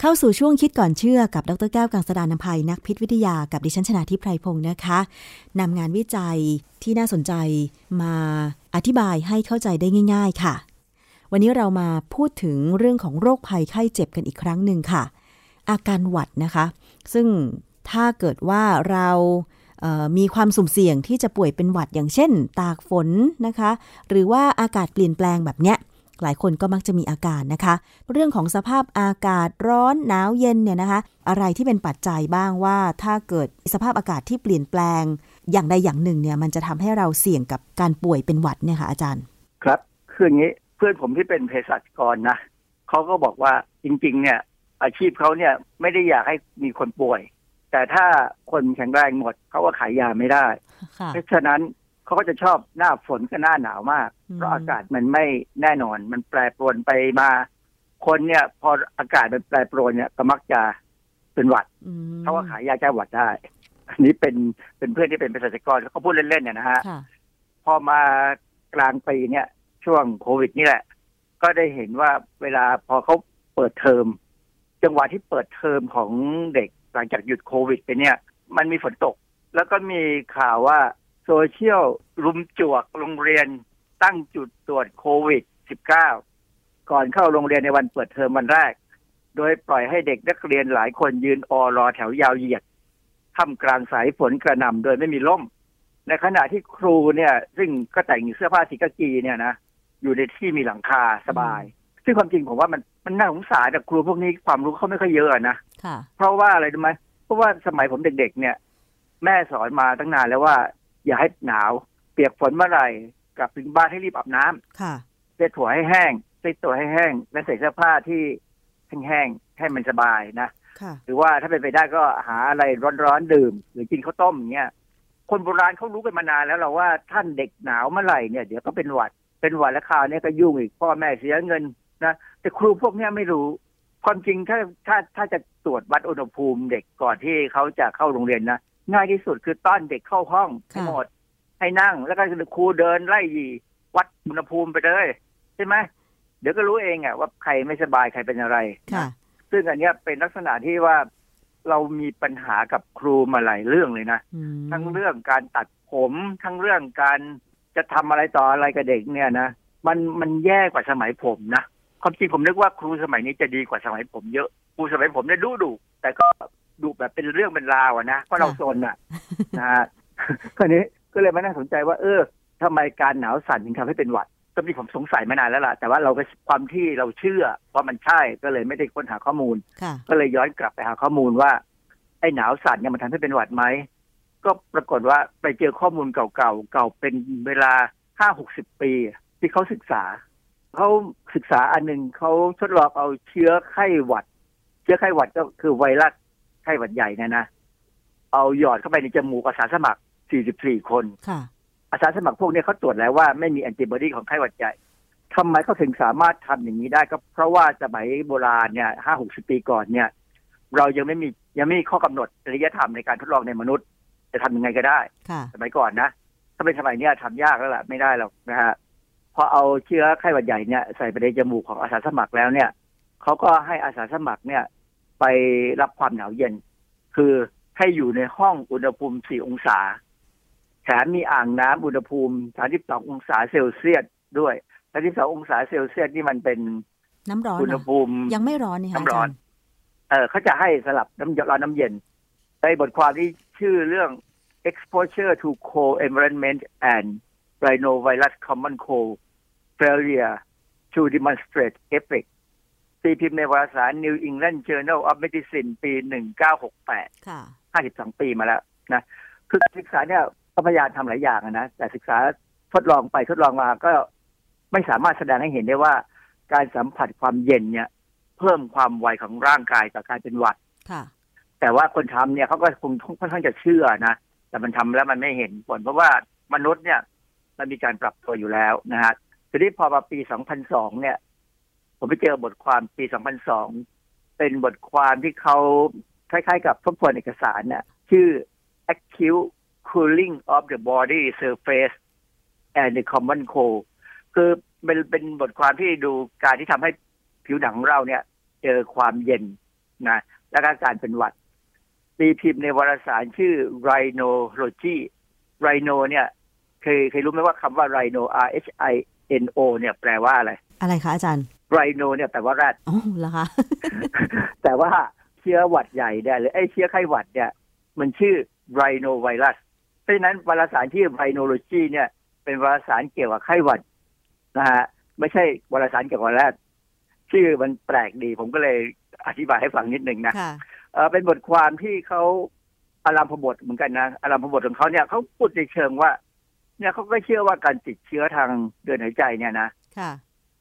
เข้าสู่ช่วงคิดก่อนเชื่อกับดรแก้วกังสดานนภัยนักพิษวิทยากับดิฉันชนาทิพไพรพงศ์นะคะนำงานวิจัยที่น่าสนใจมาอธิบายให้เข้าใจได้ง่าย ๆ ค่ะ วันนี้เรามาพูดถึงเรื่องของโรคภัยไข้เจ็บกันอีกครั้งหนึ่งค่ะ อาการหวัดนะคะ ซึ่งถ้าเกิดว่าเรา มีความสุ่มเสี่ยงที่จะป่วยเป็นหวัดอย่างเช่น ตากฝนนะคะ หรือว่าอากาศเปลี่ยนแปลงแบบเนี้ยหลายคนก็มักจะมีอาการนะคะ เรื่องของสภาพอากาศร้อนหนาวเย็นเนี่ยนะคะ อะไรที่เป็นปัจจัยบ้างว่า ถ้าเกิดสภาพอากาศที่เปลี่ยนแปลง อย่างใดอย่างหนึ่งเนี่ยมันจะทำให้เราเสี่ยงกับการป่วยเป็นหวัดเนี่ยค่ะอาจารย์ ครับคืออย่างนี้เพื่อนผมที่เป็นเภสัชกรนะเขาก็บอกว่าจริง ๆ เนี่ย อาชีพเขาเนี่ยไม่ได้อยากให้มีคนป่วย แต่ถ้าคนแข็งแรงหมดเขาก็ขายยาไม่ได้ค่ะเพราะฉะนั้นเขาก็จะชอบหน้าฝนกับหน้าหนาวมากอืมเพราะอากาศมันไม่แน่นอน มันแปรปรวนไปมา คนเนี่ย พออากาศมันแปรปรวนเนี่ยก็มักจะเป็นหวัดอืมเขาก็ขายยาแก้หวัดได้ อันนี้เป็นเป็นเพื่อนที่เป็นเภสัชกรเขาพูดเล่นๆเนี่ยนะฮะค่ะพอมากลางปีเนี่ย ช่วงโควิดนี่แหละ ก็ได้เห็นว่าเวลาพอเขาเปิดเทอมจังหวะที่เปิดเทอมของเด็กห ลังจากหยุดโควิดไปเนี่ย มันมีฝนตก แล้วก็มีข่าวว่าโซเชียลรุมจวกโรงเรียนตั้งจุดตรวจโควิด -19 ก่อนเข้าโรงเรียนในวันเปิดเทอมวันแรก โดยปล่อยให้เด็กนักเรียนหลายคนยืนออรอแถวยาวเหยียดท่ามกลางสายฝนกระหน่ำโดยไม่มีร่ม ในขณะที่ครูเนี่ย ซึ่งก็แต่งเสื้อผ้าสีกากีเนี่ยนะอยู่ในที่มีหลังคาสบาย ซึ่งความจริงผมว่ามันมันน่าสงสารแต่ครูพวกนี้ความรู้เขาไม่ค่อยเยอะนะค่ะ เพราะว่าอะไรรู้ไหมเพราะว่าสมัยผมเด็กๆเนี่ย แม่สอนมาตั้งนานแล้วว่า อย่าให้หนาว เปียกฝนเมื่อไหร่กลับถึงบ้านให้รีบอาบน้ำค่ะเช็ดถั่วให้แห้งเช็ดตัวให้แห้ง และใส่เสื้อผ้าที่แห้งๆให้มันสบายนะค่ะหรือว่าถ้าเป็นไปได้ก็หาอะไรร้อนๆดื่ม หรือกินข้าวต้มอย่างเงี้ยคนโบราณเขารู้กันมานานแล้วเราว่าท่านเด็กหนาวเมื่อไหร่เนี่ยเดี๋ยวก็เป็นหวัดเป็นหวัดแล้วคราวนี้ก็ยุ่งอีกพ่อแม่เสียเงินนะแต่ครูพวกเนี้ยไม่รู้ ความจริงถ้าถ้าถ้าจะตรวจวัดอุณหภูมิเด็กก่อนที่เขาจะเข้าโรงเรียนนะง่ายที่สุดคือต้อนเด็กเข้าห้องให้ค่ะหมดให้นั่ง แล้วก็ครูเดินไล่ยีวัดอุณหภูมิไปเลยใช่ไหมเดี๋ยวก็รู้เองอะว่าใครไม่สบายใครเป็นอะไรค่ะซึ่งอันเนี้ยเป็นลักษณะที่ว่าเรามีปัญหากับครูมาหลายเรื่องเลยนะอืมทั้งเรื่องการตัดผมทั้งเรื่องการจะทำอะไรต่ออะไรกับเด็กเนี่ยนะมันมันแย่กว่าสมัยผมนะ ความจริงผมนึกว่าครูสมัยนี้จะดีกว่าสมัยผมเยอะครูสมัยผมเนี่ยดุดุแต่ก็ดุแบบเป็นเรื่องเป็นราวอะนะเพราะเราโซนอะนะฮะคราวนี้ก็เลยมาน่าสนใจว่า เออทำไมการหนาวสั่นถึงทำให้เป็นหวัดก็มีผมสงสัยมานานแล้วล่ะ แต่ว่าเราก็ความที่เราเชื่อว่ามันใช่ก็เลยไม่ได้ค้นหาข้อมูลค่ะก็เลยย้อนกลับไปหาข้อมูลว่า ไอ้หนาวสั่นเนี่ยมันทำให้เป็นหวัดไหมก็ปรากฏว่าไปเจอข้อมูลเก่าๆเก่าเป็นเวลาห้าหกสิบปี ที่เขาศึกษา เขาศึกษาอันหนึ่งเขาทดลองเอาเชื้อไข้หวัด เชื้อไข้หวัดก็คือไวรัสไข้หวัดใหญ่เนะนะเอาหยอดเข้าไปในจมูกอาสาสมัคร 44 คนค่ะอาสาสมัครพวกนี้เขาตรวจแล้วว่าไม่มีแอนติบอดีของไข้หวัดใหญ่ทำไมเขาถึงสามารถทำอย่างนี้ได้ก็เพราะว่าสมัยโบราณเนี่ยห้าหกสิบปีก่อนเนี่ย เรายังไม่มียังไม่มีข้อกำหนดจริยธรรมในการทดลองในมนุษย์ จะทำยังไงก็ได้ค่ะสมัยก่อนนะ ถ้าเป็นสมัยเนี้ยทำยากแล้วล่ะไม่ได้หรอกนะฮะ พอเอาเชื้อไข้หวัดใหญ่เนี่ยใส่ไปในจมูกของอาสาสมัครแล้วเนี่ยเขาก็ให้อาสาสมัครเนี่ย ไปรับความหนาวเย็น คือให้อยู่ในห้องอุณหภูมิ 4 องศา แถมมีอ่างน้ำอุณหภูมิ 32 องศาเซลเซียสด้วย 32 องศาเซลเซียสนี่มันเป็นน้ำร้อนอุณเหรหอภูมิยังไม่ร้อนนี่ค่ะน้ำร้อนาจารย์เออเขาจะให้สลับน้ำร้อนน้ำเย็นในบทความที่ชื่อเรื่อง exposure to cold environment and rhinovirus common cold failure to demonstrate effect ตีพิมพ์ในวารสาร New England Journal of Medicine ปี 1968ค่ะ52 ปีมาแล้วนะคือการศึกษาเนี่ยก็พยายามทำหลายอย่างอะนะ แต่ศึกษาทดลองไปทดลองมาก็ไม่สามารถแสดงให้เห็นได้ว่า การสัมผัสความเย็นเนี่ย เพิ่มความไวของร่างกายต่อการเป็นหวัดค่ะแต่ว่าคนทำเนี่ยเขาก็คงค่อนข้างจะเชื่อนะ แต่มันทำแล้วมันไม่เห็นผล เพราะว่ามนุษย์เนี่ย มันมีการปรับตัวอยู่แล้วนะฮะ ทีนี้พอมาปี 2002 เนี่ย ผมไปเจอบทความปี 2002 เป็นบทความที่เขาคล้ายๆ กับทบทวนเอกสารเนี่ยชื่อ acute cooling of the body surface and the common cold คือเป็นเป็นบทความที่ดูการที่ทำให้ผิวหนังของเราเนี่ย เจอความเย็นนะและก็การเป็นหวัดตีพิมพ์ในวารสารชื่อ Rhinology Rhino เนี่ยเคยเคยรู้ไหมว่าคำว่า Rhino R H I N O เนี่ยแปลว่าอะไร อะไรคะอาจารย์ Rhino เนี่ยแปลว่าแรดอ๋อเหรอคะ แต่ว่าเชื้อหวัดใหญ่เนี่ยหรือไอ้เชื้อไข้หวัดเนี่ย มันชื่อ rhinovirus เพราะฉะนั้นวารสารที่ rhinology เนี่ย เป็นวารสารเกี่ยวกับไข้หวัดนะฮะ ไม่ใช่วารสารเกี่ยวกับแรดชื่อมันแปลกดี ผมก็เลยอธิบายให้ฟังนิดหนึ่งนะค่ะเออเป็นบทความที่เขาอารามพบทเหมือนกันนะอารามพบทของเขาเนี่ยเขาพูดในเชิงว่า เนี่ยเขาก็เชื่อว่าการติดเชื้อทางเดินหายใจเนี่ยนะค่ะ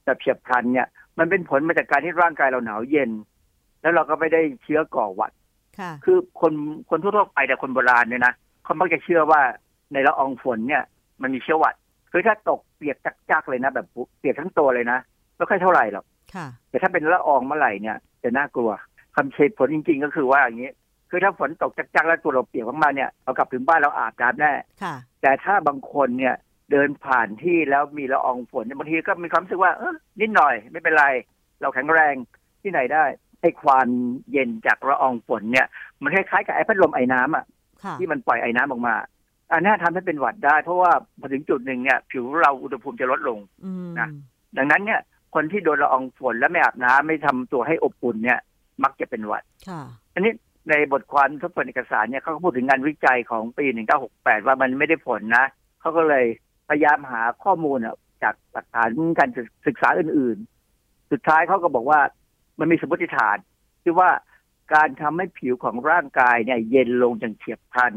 แบบเฉียบพลันเนี่ย มันเป็นผลมาจากการที่ร่างกายเราหนาวเย็น แล้วเราก็ไม่ได้เชื้อก่อหวัดค่ะ คือคนคนทั่วๆไปแต่คนโบราณเนี่ยนะเขามักจะเชื่อว่าในละอองฝนเนี่ย มันมีเชื้อหวัดคือถ้าตกเปียกจักๆเลยนะ แบบเปียกทั้งตัวเลยนะไม่ค่อยเท่าไหร่หรอกค่ะแต่ถ้าเป็นละอองเมื่อไหร่เนี่ยจะน่ากลัวคำเฉดผลจริง ๆ ก็คือว่าอย่างนี้ คือถ้าฝนตกจักๆแล้วตัวเราเปียกมากๆเนี่ยเรากลับถึงบ้านเราอาบน้ำแน่ค่ะ แต่ถ้าบางคนเนี่ยเดินผ่านที่แล้วมีละอองฝนเนี่ยบางทีก็มีความรู้สึกว่าเออนิดหน่อยไม่เป็นไร เราแข็งแรงที่ไหนได้ไอ้ความเย็นจากละอองฝนเนี่ย มันคล้ายๆกับไอ้พัดลมไอ้น้ำอะค่ะที่มันปล่อยไอ้น้ำออกมาอันนี้ทำให้เป็นหวัดได้ เพราะว่าพอถึงจุดหนึ่งเนี่ย ผิวเราอุณหภูมิจะลดลงอืมนะดังนั้นเนี่ย คนที่โดนละอองฝนและไม่อาบน้ำไม่ทำตัวให้อบอุ่นเนี่ย มักจะเป็นหวัดค่ะอันนี้ ในบทความทบทวนเอกสารเนี่ยเขาก็พูดถึงงานวิจัยของปี 1968 ว่ามันไม่ได้ผลนะ เขาก็เลยพยายามหาข้อมูลจากหลักฐานการศึกษาอื่น ๆ สุดท้ายเขาก็บอกว่ามันมีสมมติฐานที่ว่าการทำให้ผิวของร่างกายเนี่ย เย็นลงอย่างเฉียบพลัน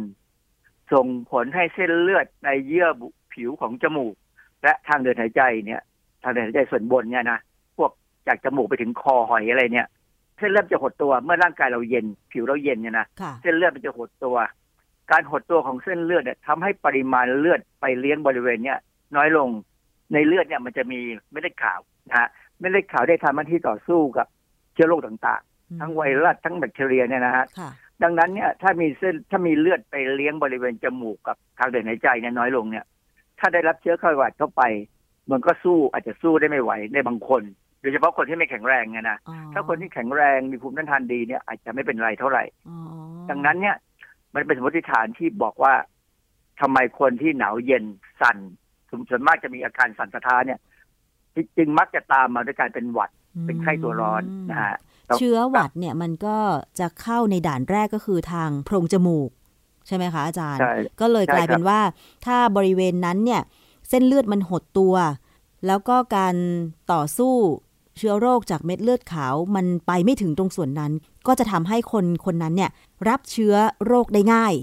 ส่งผลให้เส้นเลือดในเยื่อบุผิวของจมูก และทางเดินหายใจเนี่ย ทางเดินหายใจส่วนบนเนี่ยนะ พวกจากจมูกไปถึงคอหอยอะไรเนี่ย เส้นเลือดจะหดตัวเมื่อร่างกายเราเย็น ผิวเราเย็นเนี่ยนะค่ะเส้นเลือดมันจะหดตัว การหดตัวของเส้นเลือดเนี่ยทำให้ปริมาณเลือดไปเลี้ยงบริเวณเนี้ยน้อยลงในเลือดเนี่ยมันจะมีเม็ดเลือดขาวนะฮะเม็ดเลือดขาวได้ทำหน้าที่ต่อสู้กับเชื้อโรคต่างๆ ทั้งไวรัสทั้งแบคทีเรียเนี่ยนะฮะค่ะดังนั้นเนี่ยถ้ามีเส้นถ้ามีเลือดไปเลี้ยงบริเวณจมูกกับทางเดินหายใจเนี่ยน้อยลงเนี่ย ถ้าได้รับเชื้อไข้หวัดเข้าไป มันก็สู้อาจจะสู้ได้ไม่ไหวในบางคน โดยเฉพาะคนที่ไม่แข็งแรงไงนะอ๋อถ้าคนที่แข็งแรงมีภูมิต้านทานดีเนี่ยอาจจะไม่เป็นไรเท่าไหร่อ๋อดังนั้นเนี่ย มันเป็นสมมติฐานที่บอกว่าทำไมคนที่หนาวเย็นสั่นส่วนมากจะมีอาการสั่นสะท้านเนี่ยจึงมักจะตามมาด้วยการเป็นหวัดเป็นไข้ตัวร้อนนะฮะต้องเชื้อหวัดเนี่ยมันก็จะเข้าในด่านแรกก็คือทางโพรงจมูก ใช่ไหมคะอาจารย์ใช่ก็เลยใช่กลายเป็นครับว่า ถ้าบริเวณนั้นเนี่ย เส้นเลือดมันหดตัว แล้วก็การต่อสู้ เชื้อโรคจากเม็ดเลือดขาวมันไปไม่ถึงตรงส่วนนั้น ก็จะทำให้คนคนนั้นเนี่ยรับเชื้อโรคได้ง่าย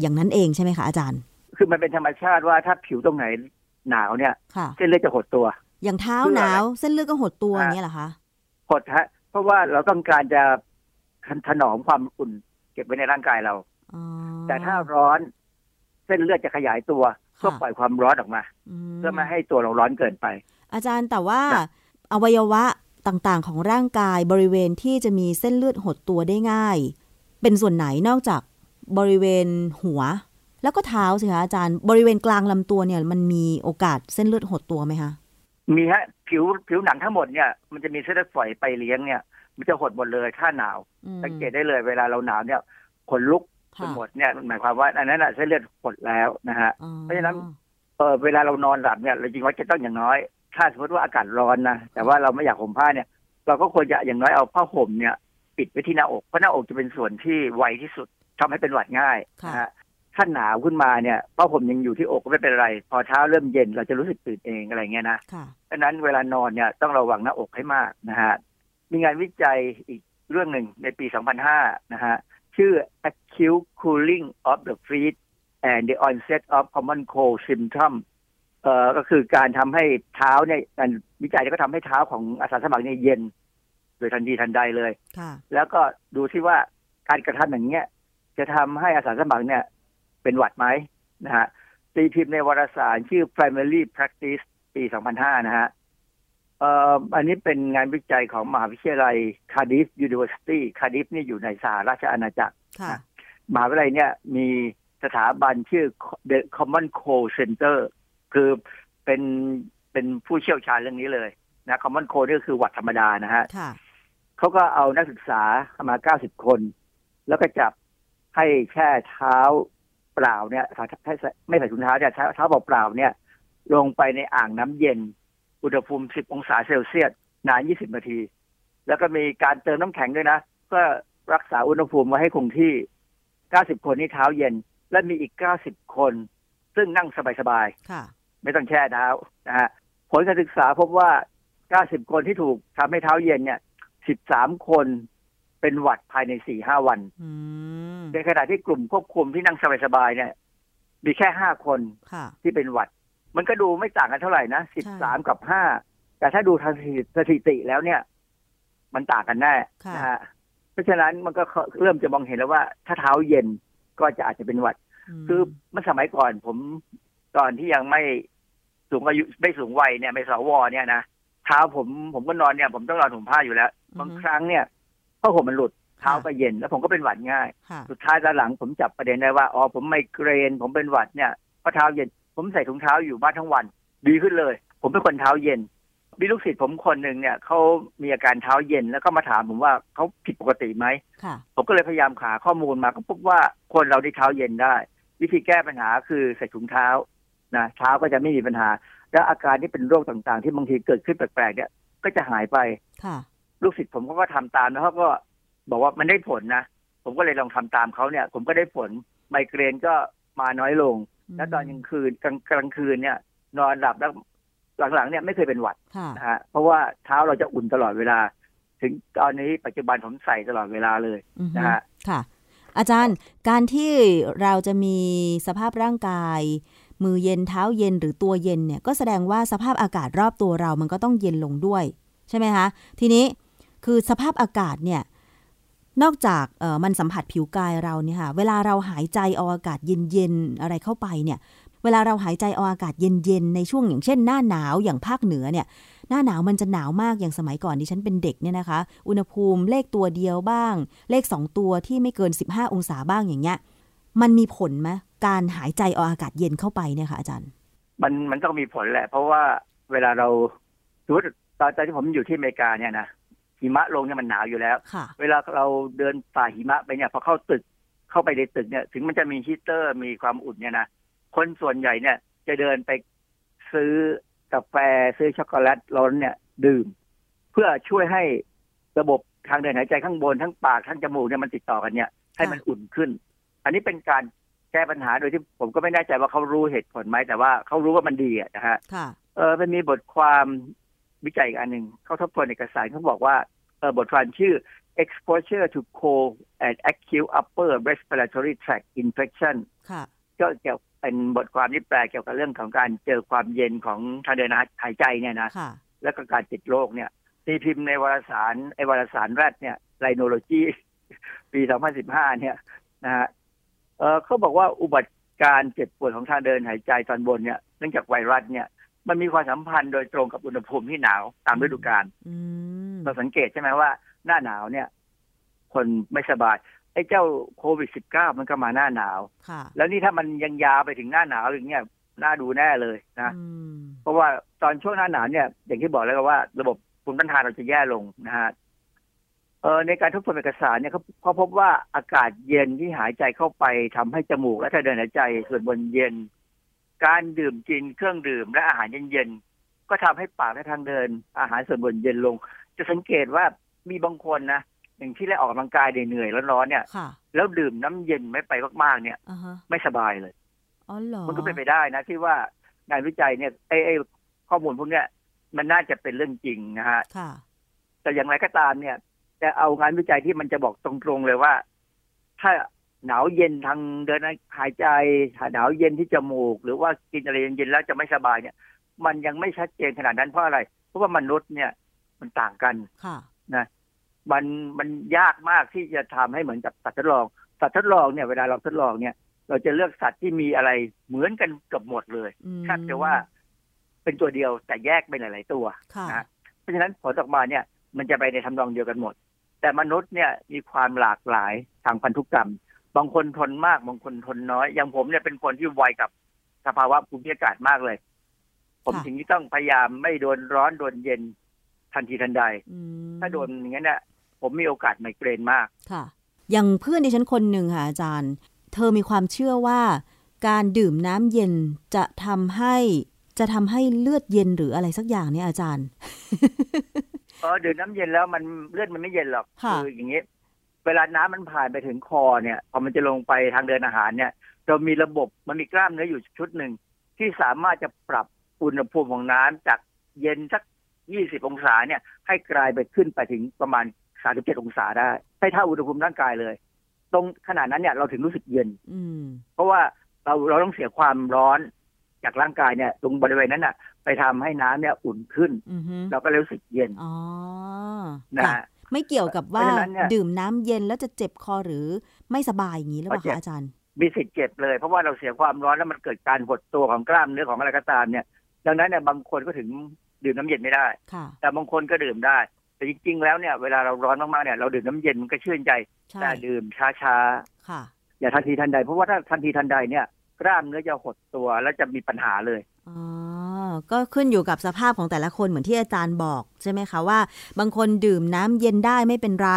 อย่างนั้นเองใช่ไหมคะอาจารย์ คือมันเป็นธรรมชาติว่าถ้าผิวตรงไหนหนาวเนี่ยค่ะเส้นเลือดจะหดตัว อย่างเท้าเพื่อหอะไรนาวเส้นเลือดก็หดตัวอ่าอย่างเงี้ยเหรอคะหดฮะเพราะว่าเราต้องการจะถนอมความอุ่น เก็บไว้ในร่างกายเราอ๋อแต่ถ้าร้อนเส้นเลือดจะขยายตัวเพื่อค่ะปล่อยความร้อนออกมา เพื่อไม่ให้ตัวเราร้อนเกินไป อาจารย์แต่ว่าครับ อวัยวะต่างๆ ของร่างกายบริเวณที่จะมีเส้นเลือดหดตัวได้ง่าย เป็นส่วนไหนนอกจากบริเวณหัว แล้วก็เท้าสิคะอาจารย์ บริเวณกลางลำตัวเนี่ย มันมีโอกาสเส้นเลือดหดตัวไหมคะมีฮะผิวผิวหนังทั้งหมดเนี่ยมันจะมีเส้นเลือดฝอยไปเลี้ยงเนี่ย มันจะหดหมดเลยถ้าหนาวอืมสังเกตได้เลยเวลาเราหนาวเนี่ยขนลุกไปค่ะหมดเนี่ยหมายความว่าอันนั้นน่ะเส้นเลือดหดแล้วนะฮะอ๋อเพราะฉะนั้นเออเวลาเรานอนหลับเนี่ยเราจริงว่าจะต้องอย่างน้อย ถ้าสมมติว่าอากาศร้อนนะแต่ว่าเราไม่อยากห่มผ้าเนี่ย เราก็ควรจะอย่างน้อยเอาผ้าห่มเนี่ย ปิดไว้ที่หน้าอกเพราะหน้าอกจะเป็นส่วนที่ไวที่สุดทำให้เป็นหวัดง่ายค่ะนะฮะถ้าหนาวขึ้นมาเนี่ยผ้าห่มยังอยู่ที่อกก็ไม่เป็นไร พอเช้าเริ่มเย็นเราจะรู้สึกตื่นเองอะไรเงี้ยนะค่ะดังนั้นเวลานอนเนี่ยต้องระวังหน้าอกให้มากนะฮะมีงานวิจัยอีกเรื่องหนึ่งในปี 2005 นะฮะ ชื่อ acute cooling of the feet and the onset of common cold symptom เอ่อก็คือการทำให้เท้าเนี่ยการวิจัยเนี่ยก็ทำให้เท้าของอาสาสมัครเนี่ยเย็น โดยทันทีทันใดเลยค่ะแล้วก็ดูที่ว่าการกระทำอย่างเงี้ยจะทำให้อาสาสมัครเนี่ย เป็นหวัดไหมนะฮะตีพิมพ์ในวารสารชื่อ Primary Practice ปี 2005 นะฮะเอ่ออันนี้เป็นงานวิจัยของมหาวิทยาลัย Cardiff University Cardiff นี่อยู่ในสหราชอาณาจักรค่ะมหาวิทยาลัยเนี่ยมีสถาบันชื่อ The Common Cold Center คือเป็นเป็นผู้เชี่ยวชาญเรื่องนี้เลยนะ Common Cold นี่ก็คือหวัดธรรมดานะฮะค่ะเขาก็เอานักศึกษามา90คน แล้วก็จับให้แช่เท้าเปล่าเนี่ยให้ใส่ไม่ใส่ถุงเท้าเนี่ยเท้าเท้าเปล่าๆเนี่ย ลงไปในอ่างน้ำเย็น อุณหภูมิ10องศาเซลเซียสนาน20นาที แล้วก็มีการเติมน้ำแข็งด้วยนะเพื่อรักษาอุณหภูมิไว้ให้คงที่90คนนี่เท้าเย็น และมีอีก90คน ซึ่งนั่งสบายค่ะๆ ไม่ต้องแช่เท้านะฮะผลการศึกษาพบว่า 90 คนที่ถูกทำให้เท้าเย็นเนี่ย 13 คนเป็นหวัดภายใน 4-5 วันอืมในขณะที่กลุ่มควบคุมที่นั่งสบายๆเนี่ย มีแค่ 5 คนค่ะที่เป็นหวัด มันก็ดูไม่ต่างกันเท่าไหร่นะใช่13 กับ 5 แต่ถ้าดูทางสถิติแล้วเนี่ย มันต่างกันแน่ค่ะนะฮะเพราะฉะนั้นมันก็เริ่มจะมองเห็นแล้วว่า ถ้าเท้าเย็นก็จะอาจจะเป็นหวัดมคือเมื่อสมัยก่อนผมตอนที่ยังไม่ สูงอายุไม่สูงวัยเนี่ยไม่สวเนี่ยนะเท้าผมผมก็นอนเนี่ย ผมต้องนอนห่มผ้าอยู่แล้วบางครั้งเนี่ยผ้าห่มมันหลุดเท้าก็เย็นแล้วผมก็เป็นหวัดง่ายค่ะสุดท้ายตอนหลังผมจับประเด็นได้ว่าอ๋อผมไมเกรน ผมเป็นหวัดเนี่ยเพราะเท้าเย็น ผมใส่ถุงเท้าอยู่บ้านทั้งวัน ดีขึ้นเลย ผมเป็นคนเท้าเย็นมีลูกศิษย์ผมคนหนึ่งเนี่ยเขามีอาการเท้าเย็นแล้วก็มาถามผมว่าเขาผิดปกติไหมค่ะผมก็เลยพยายามหาข้อมูลมาก็พบว่าคนเราที่เท้าเย็นได้ วิธีแก้ปัญหาคือใส่ถุงเท้า นะเท้าก็จะไม่มีปัญหา แล้วอาการที่เป็นโรคต่างๆ ที่บางทีเกิดขึ้นแปลกๆเนี่ยก็จะหายไปค่ะลูกศิษย์ผมเขาก็ทำตามแล้วเขาก็บอกว่ามันได้ผลนะผมก็เลยลองทำตามเขาเนี่ย ผมก็ได้ผลไมเกรนก็มาน้อยลง แล้วตอนกลางคืนกลางกลางคืนเนี่ย นอนหลับแล้วหลังๆเนี่ยไม่เคยเป็นหวัดค่ะนะฮะเพราะว่าเท้าเราจะอุ่นตลอดเวลา ถึงตอนนี้ปัจจุบันผมใส่ตลอดเวลาเลยอือฮึนะฮะค่ะ อาจารย์การที่เราจะมีสภาพร่างกาย มือเย็นเท้าเย็นหรือตัวเย็นเนี่ยก็แสดงว่าสภาพอากาศรอบตัวเรามันก็ต้องเย็นลงด้วย ใช่ไหมคะ ทีนี้คือสภาพอากาศเนี่ยนอกจากมันสัมผัสผิวกายเราเนี่ยค่ะเวลาเราหายใจเอาอากาศเย็นๆอะไรเข้าไปเนี่ยเวลาเราหายใจเอาอากาศเย็นๆในช่วงอย่างเช่น หน้าหนาวอย่างภาคเหนือเนี่ยหน้าหนาวมันจะหนาวมากอย่างสมัยก่อนที่ฉันเป็นเด็กเนี่ยนะคะ อุณหภูมิเลขตัวเดียวบ้าง เลข 2 ตัวที่ไม่เกิน 15 องศาบ้างอย่างเงี้ยมันมีผลไหม การหายใจเอาอากาศเย็นเข้าไปเนี่ยค่ะอาจารย์ มันมันต้องมีผลแหละ เพราะว่าเวลาเราสมมติตอนตอนที่ผมอยู่ที่อเมริกาเนี่ยนะหิมะลงเนี่ยมันหนาวอยู่แล้วค่ะเวลาเราเดินฝ่าหิมะไปเนี่ยพอเข้าตึกเข้าไปในตึกเนี่ย ถึงมันจะมีฮีตเตอร์มีความอุ่นเนี่ยนะคนส่วนใหญ่เนี่ย จะเดินไปซื้อกาแฟซื้อช็อกโกแลตร้อนเนี่ย ดื่ม เพื่อช่วยให้ระบบทางเดินหายใจข้างบนทั้งปากทั้งจมูกเนี่ยมันติดต่อกันเนี่ยให้มันอุ่นขึ้น อันนี้เป็นการ แก้ปัญหาโดยที่ผมก็ไม่แน่ใจว่าเขารู้เหตุผลไหมแต่ว่าเขารู้ว่ามันดีอะนะฮะค่ะเออมันมีบทความวิจัยอีกอันหนึ่งเขาทบทวนเอกสารเขาบอกว่าเออบทความชื่อ exposure to cold and acute upper respiratory tract infection ค่ะก็เกี่ยวเป็นบทความที่แปลเกี่ยวกับเรื่องของการเจอความเย็นของทางเดินหายใจเนี่ยนะค่ะแล้วก็การติดโรคเนี่ยตีพิมพ์ในวารสารไอวารสารแรดเนี่ยไ i โนโลจีปี 2015 เนี่ยนะฮะ เออเขาบอกว่าอุบัติการเจ็บปวดของทางเดินหายใจตอนบนเนี่ยเนื่องจากไวรัสเนี่ยมันมีความสัมพันธ์โดยตรงกับอุณหภูมิที่หนาวตามฤดูกาลอืมเราสังเกตใช่ไหมว่า หน้าหนาวเนี่ย คนไม่สบายไอ้เจ้าโควิด -19 มันก็มาหน้าหนาวค่ะแล้วนี่ถ้ามันยังยาวไปถึงหน้าหนาวอย่างเงี้ยน่าดูแน่เลยนะอืมเพราะว่าตอนช่วงหน้าหนาวเนี่ย อย่างที่บอกแล้วว่า ระบบภูมิต้านทานเราจะแย่ลงนะฮะเออ ในการทบทวนเอกสารเนี่ยเขาเขาพบว่าอากาศเย็นที่หายใจเข้าไปทำให้จมูกและทางเดินหายใจส่วนบนเย็น การดื่มกินเครื่องดื่มและอาหารเย็นๆก็ทำให้ปากและทางเดิน อาหารส่วนบนเย็นลง จะสังเกตว่ามีบางคนนะอย่างที่ได้ออกกำลังกายเหนื่อยๆร้อนๆเนี่ยค่ะแล้วดื่มน้ำเย็นไม่ไปมากๆ เนี่ยอ่าฮะไม่สบายเลยอ๋อเหรอมันก็เป็นไปได้นะ ที่ว่างานวิจัยเนี่ยไอ้ไอ้ข้อมูลพวกเนี้ยมันน่าจะเป็นเรื่องจริงนะฮะค่ะแต่อย่างไรก็ตามเนี่ย จะเอางานวิจัยที่มันจะบอกตรงๆเลยว่า ถ้าหนาวเย็นทางเดินหายใจหนาวเย็นที่จมูก หรือว่ากินอะไรเย็นๆแล้วจะไม่สบายเนี่ย มันยังไม่ชัดเจนขนาดนั้นเพราะอะไร เพราะว่ามนุษย์เนี่ย มันต่างกันค่ะมันมันยากมากที่จะทำให้เหมือนกับสัตว์ทดลอง สัตว์ทดลองเนี่ยเวลาเราทดลองเนี่ย เราจะเลือกสัตว์ที่มีอะไรเหมือนกันเกับหมดเลยอืมแทบจะว่าเป็นตัวเดียวแต่แยกเป็นหลาย ๆ ตัวค่ะนะเพราะฉะนั้นผลออกมาเนี่ย มันจะไปในทำนองเดียวกันหมด แต่มนุษย์เนี่ยมีความหลากหลายทางพันธุกรรม บางคนทนมาก บางคนทนน้อย อย่างผมเนี่ยเป็นคนที่ไวกับสภาวะภูมิอากาศมากเลย ผมค่ะถึงที่ต้องพยายามไม่โดนร้อนโดนเย็นทันทีทันใดอืมถ้าโดนอย่างนั้นเนี่ยผมมีโอกาสไมเกรนมาก ค่ะ อย่างเพื่อนดิฉันคนหนึ่งค่ะอาจารย์ เธอมีความเชื่อว่า การดื่มน้ำเย็นจะทำให้จะทำให้เลือดเย็นหรืออะไรสักอย่างเนี่ยอาจารย์ เออดื่มน้ำเย็นแล้วมันเลือดมันไม่เย็นหรอกค่ะอย่างนี้ เวลาน้ำมันผ่านไปถึงคอเนี่ยพอมันจะลงไปทางเดินอาหารเนี่ย เรามีระบบมันมีกล้ามเนื้ออยู่ชุดหนึ่งที่สามารถจะปรับอุณหภูมิของน้ำจากเย็นสัก20องศาเนี่ย ให้กลายไปขึ้นไปถึงประมาณ37องศาได้ ให้เท่าอุณหภูมิร่างกายเลย ตรงขนาดนั้นเนี่ยเราถึงรู้สึกเย็น อืมเพราะว่าเราเราต้องเสียความร้อนจากร่างกายเนี่ย ตรงบริเวณนั้นน่ะ ไปทำให้น้ำเนี่ยอุ่นขึ้นอือฮึเราก็เลยรู้สึกเย็นอ๋อนะค่ะฮะไม่เกี่ยวกับว่าเพราะฉะนั้นเนี่ยดื่มน้ำเย็นแล้วจะเจ็บคอหรือไม่สบายอย่างนี้หรือเปล่าเจ็บคะอาจารย์ มีสิทธิ์เจ็บเลยเพราะว่าเราเสียความร้อนแล้วมันเกิดการหดตัวของกล้ามเนื้อของอะไรก็ตามเนี่ย ดังนั้นเนี่ยบางคนก็ถึงดื่มน้ำเย็นไม่ได้ค่ะแต่บางคนก็ดื่มได้ แต่จริง ๆ แล้วเนี่ยเวลาเราร้อนมากๆเนี่ยเราดื่มน้ำเย็นมันก็ชื่นใจใช่แต่ดื่มช้าค่ะๆอย่าทันทีทันใดเพราะว่าถ้าทันทีทันใดเนี่ยกล้ามเนื้อจะหดตัวแล้วจะมีปัญหาเลยอ๋อ ก็ขึ้นอยู่กับสภาพของแต่ละคนเหมือนที่อาจารย์บอกใช่ไหมคะว่า บางคนดื่มน้ำเย็นได้ไม่เป็นไร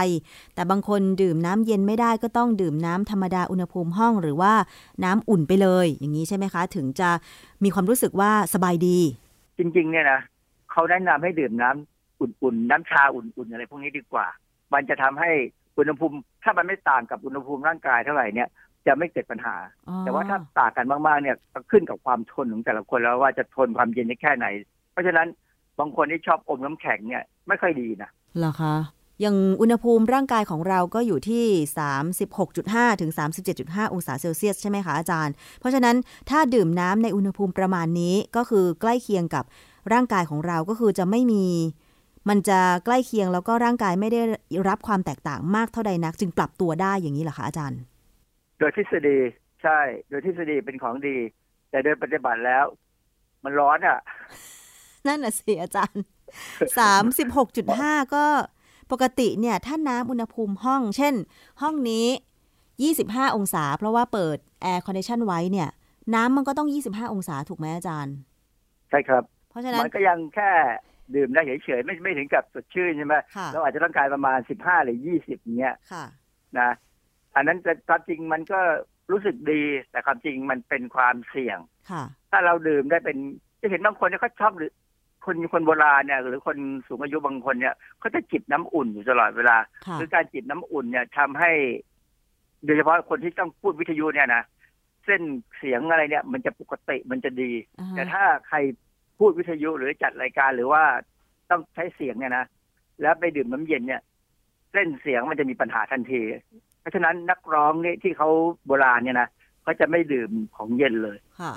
แต่บางคนดื่มน้ำเย็นไม่ได้ก็ต้องดื่มน้ำธรรมดาอุณหภูมิห้องหรือว่าน้ำอุ่นไปเลย อย่างนี้ใช่ไหมคะ ถึงจะมีความรู้สึกว่าสบายดี จริงๆ เนี่ยนะเขาแนะนำให้ดื่มน้ำอุ่นๆ น้ำชาอุ่นๆ อะไรพวกนี้ดีกว่า มันจะทำให้อุณหภูมิ ถ้ามันไม่ต่างกับอุณหภูมิร่างกายเท่าไหร่เนี่ย จะไม่เกิดปัญหาอ๋อแต่ว่าถ้าต่างกันมากๆเนี่ยก็ขึ้นกับความทนของแต่ละคนแล้วว่าจะทนความเย็นได้แค่ไหน เพราะฉะนั้นบางคนที่ชอบอมน้ำแข็งเนี่ยไม่ค่อยดีนะเหรอคะอย่างอุณหภูมิร่างกายของเราก็อยู่ที่ 36.5 ถึง 37.5 องศาเซลเซียสใช่ไหมคะอาจารย์ เพราะฉะนั้นถ้าดื่มน้ำในอุณหภูมิประมาณนี้ก็คือใกล้เคียงกับร่างกายของเราก็คือจะไม่มี มันจะใกล้เคียงแล้วก็ร่างกายไม่ได้รับความแตกต่างมากเท่าใดนัก จึงปรับตัวได้อย่างนี้เหรอคะอาจารย์ โดยทฤษฎีใช่ โดยทฤษฎีเป็นของดี แต่โดยปฏิบัติแล้ว มันร้อนอะ นั่นน่ะสิอาจารย์36.5ก็ปกติเนี่ย ถ้าน้ำอุณหภูมิห้อง เช่น ห้องนี้ 25 องศา เพราะว่าเปิด air condition ไว้เนี่ย น้ำมันก็ต้อง 25 องศาถูกไหมอาจารย์ ใช่ครับ เพราะฉะนั้นมันก็ยังแค่ดื่มได้เฉยๆไม่ไม่ถึงกับสดชื่นใช่ไหมค่ะเราอาจจะต้องการประมาณสิบห้าหรือยี่สิบเนี้ยค่ะนะ อันนั้นจะความจริงมันก็รู้สึกดี แต่ความจริงมันเป็นความเสี่ยงค่ะถ้าเราดื่มได้เป็นจะเห็นบางคนเนี่ยเขาชอบหรือคนคนโบราณเนี่ย หรือคนสูงอายุบางคนเนี่ยเขาจะจิบน้ำอุ่นอยู่ตลอดเวลาค่ะคือการจิบน้ำอุ่นเนี่ยทำให้ โดยเฉพาะคนที่ต้องพูดวิทยุเนี่ยนะเส้นเสียงอะไรเนี่ย มันจะปกติมันจะดีอ่าฮะแต่ถ้าใครพูดวิทยุหรือจัดรายการหรือว่าต้องใช้เสียงเนี่ยนะแล้วไปดื่มน้ำเย็นเนี่ย เส้นเสียงมันจะมีปัญหาทันทีเพ ราะฉะนั้นนักร้องเนี่ยที่เขาโบราณเนี่ยนะเขาจะไม่ดื่มของเย็นเลยค่ะ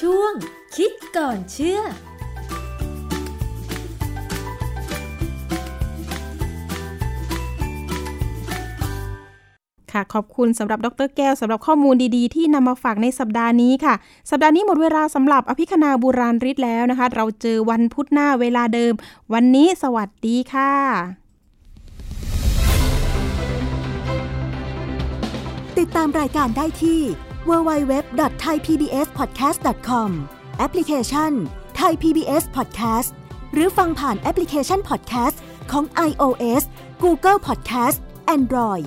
ช่วงคิดก่อนเชื่อ ค่ะ ขอบคุณสำหรับดรแก้วสำหรับข้อมูลดีๆ ที่นำมาฝากในสัปดาห์นี้ค่ะ สัปดาห์นี้หมดเวลาสำหรับอภิคณาบุราริศแล้วนะคะ เราเจอวันพุธหน้าเวลาเดิม วันนี้สวัสดีค่ะติดตามรายการได้ที่ www.thaipbspodcast.com แอปพลิเคชัน Thai PBS Podcast หรือฟังผ่านแอปพลิเคชัน Podcast ของ iOS Google Podcast Android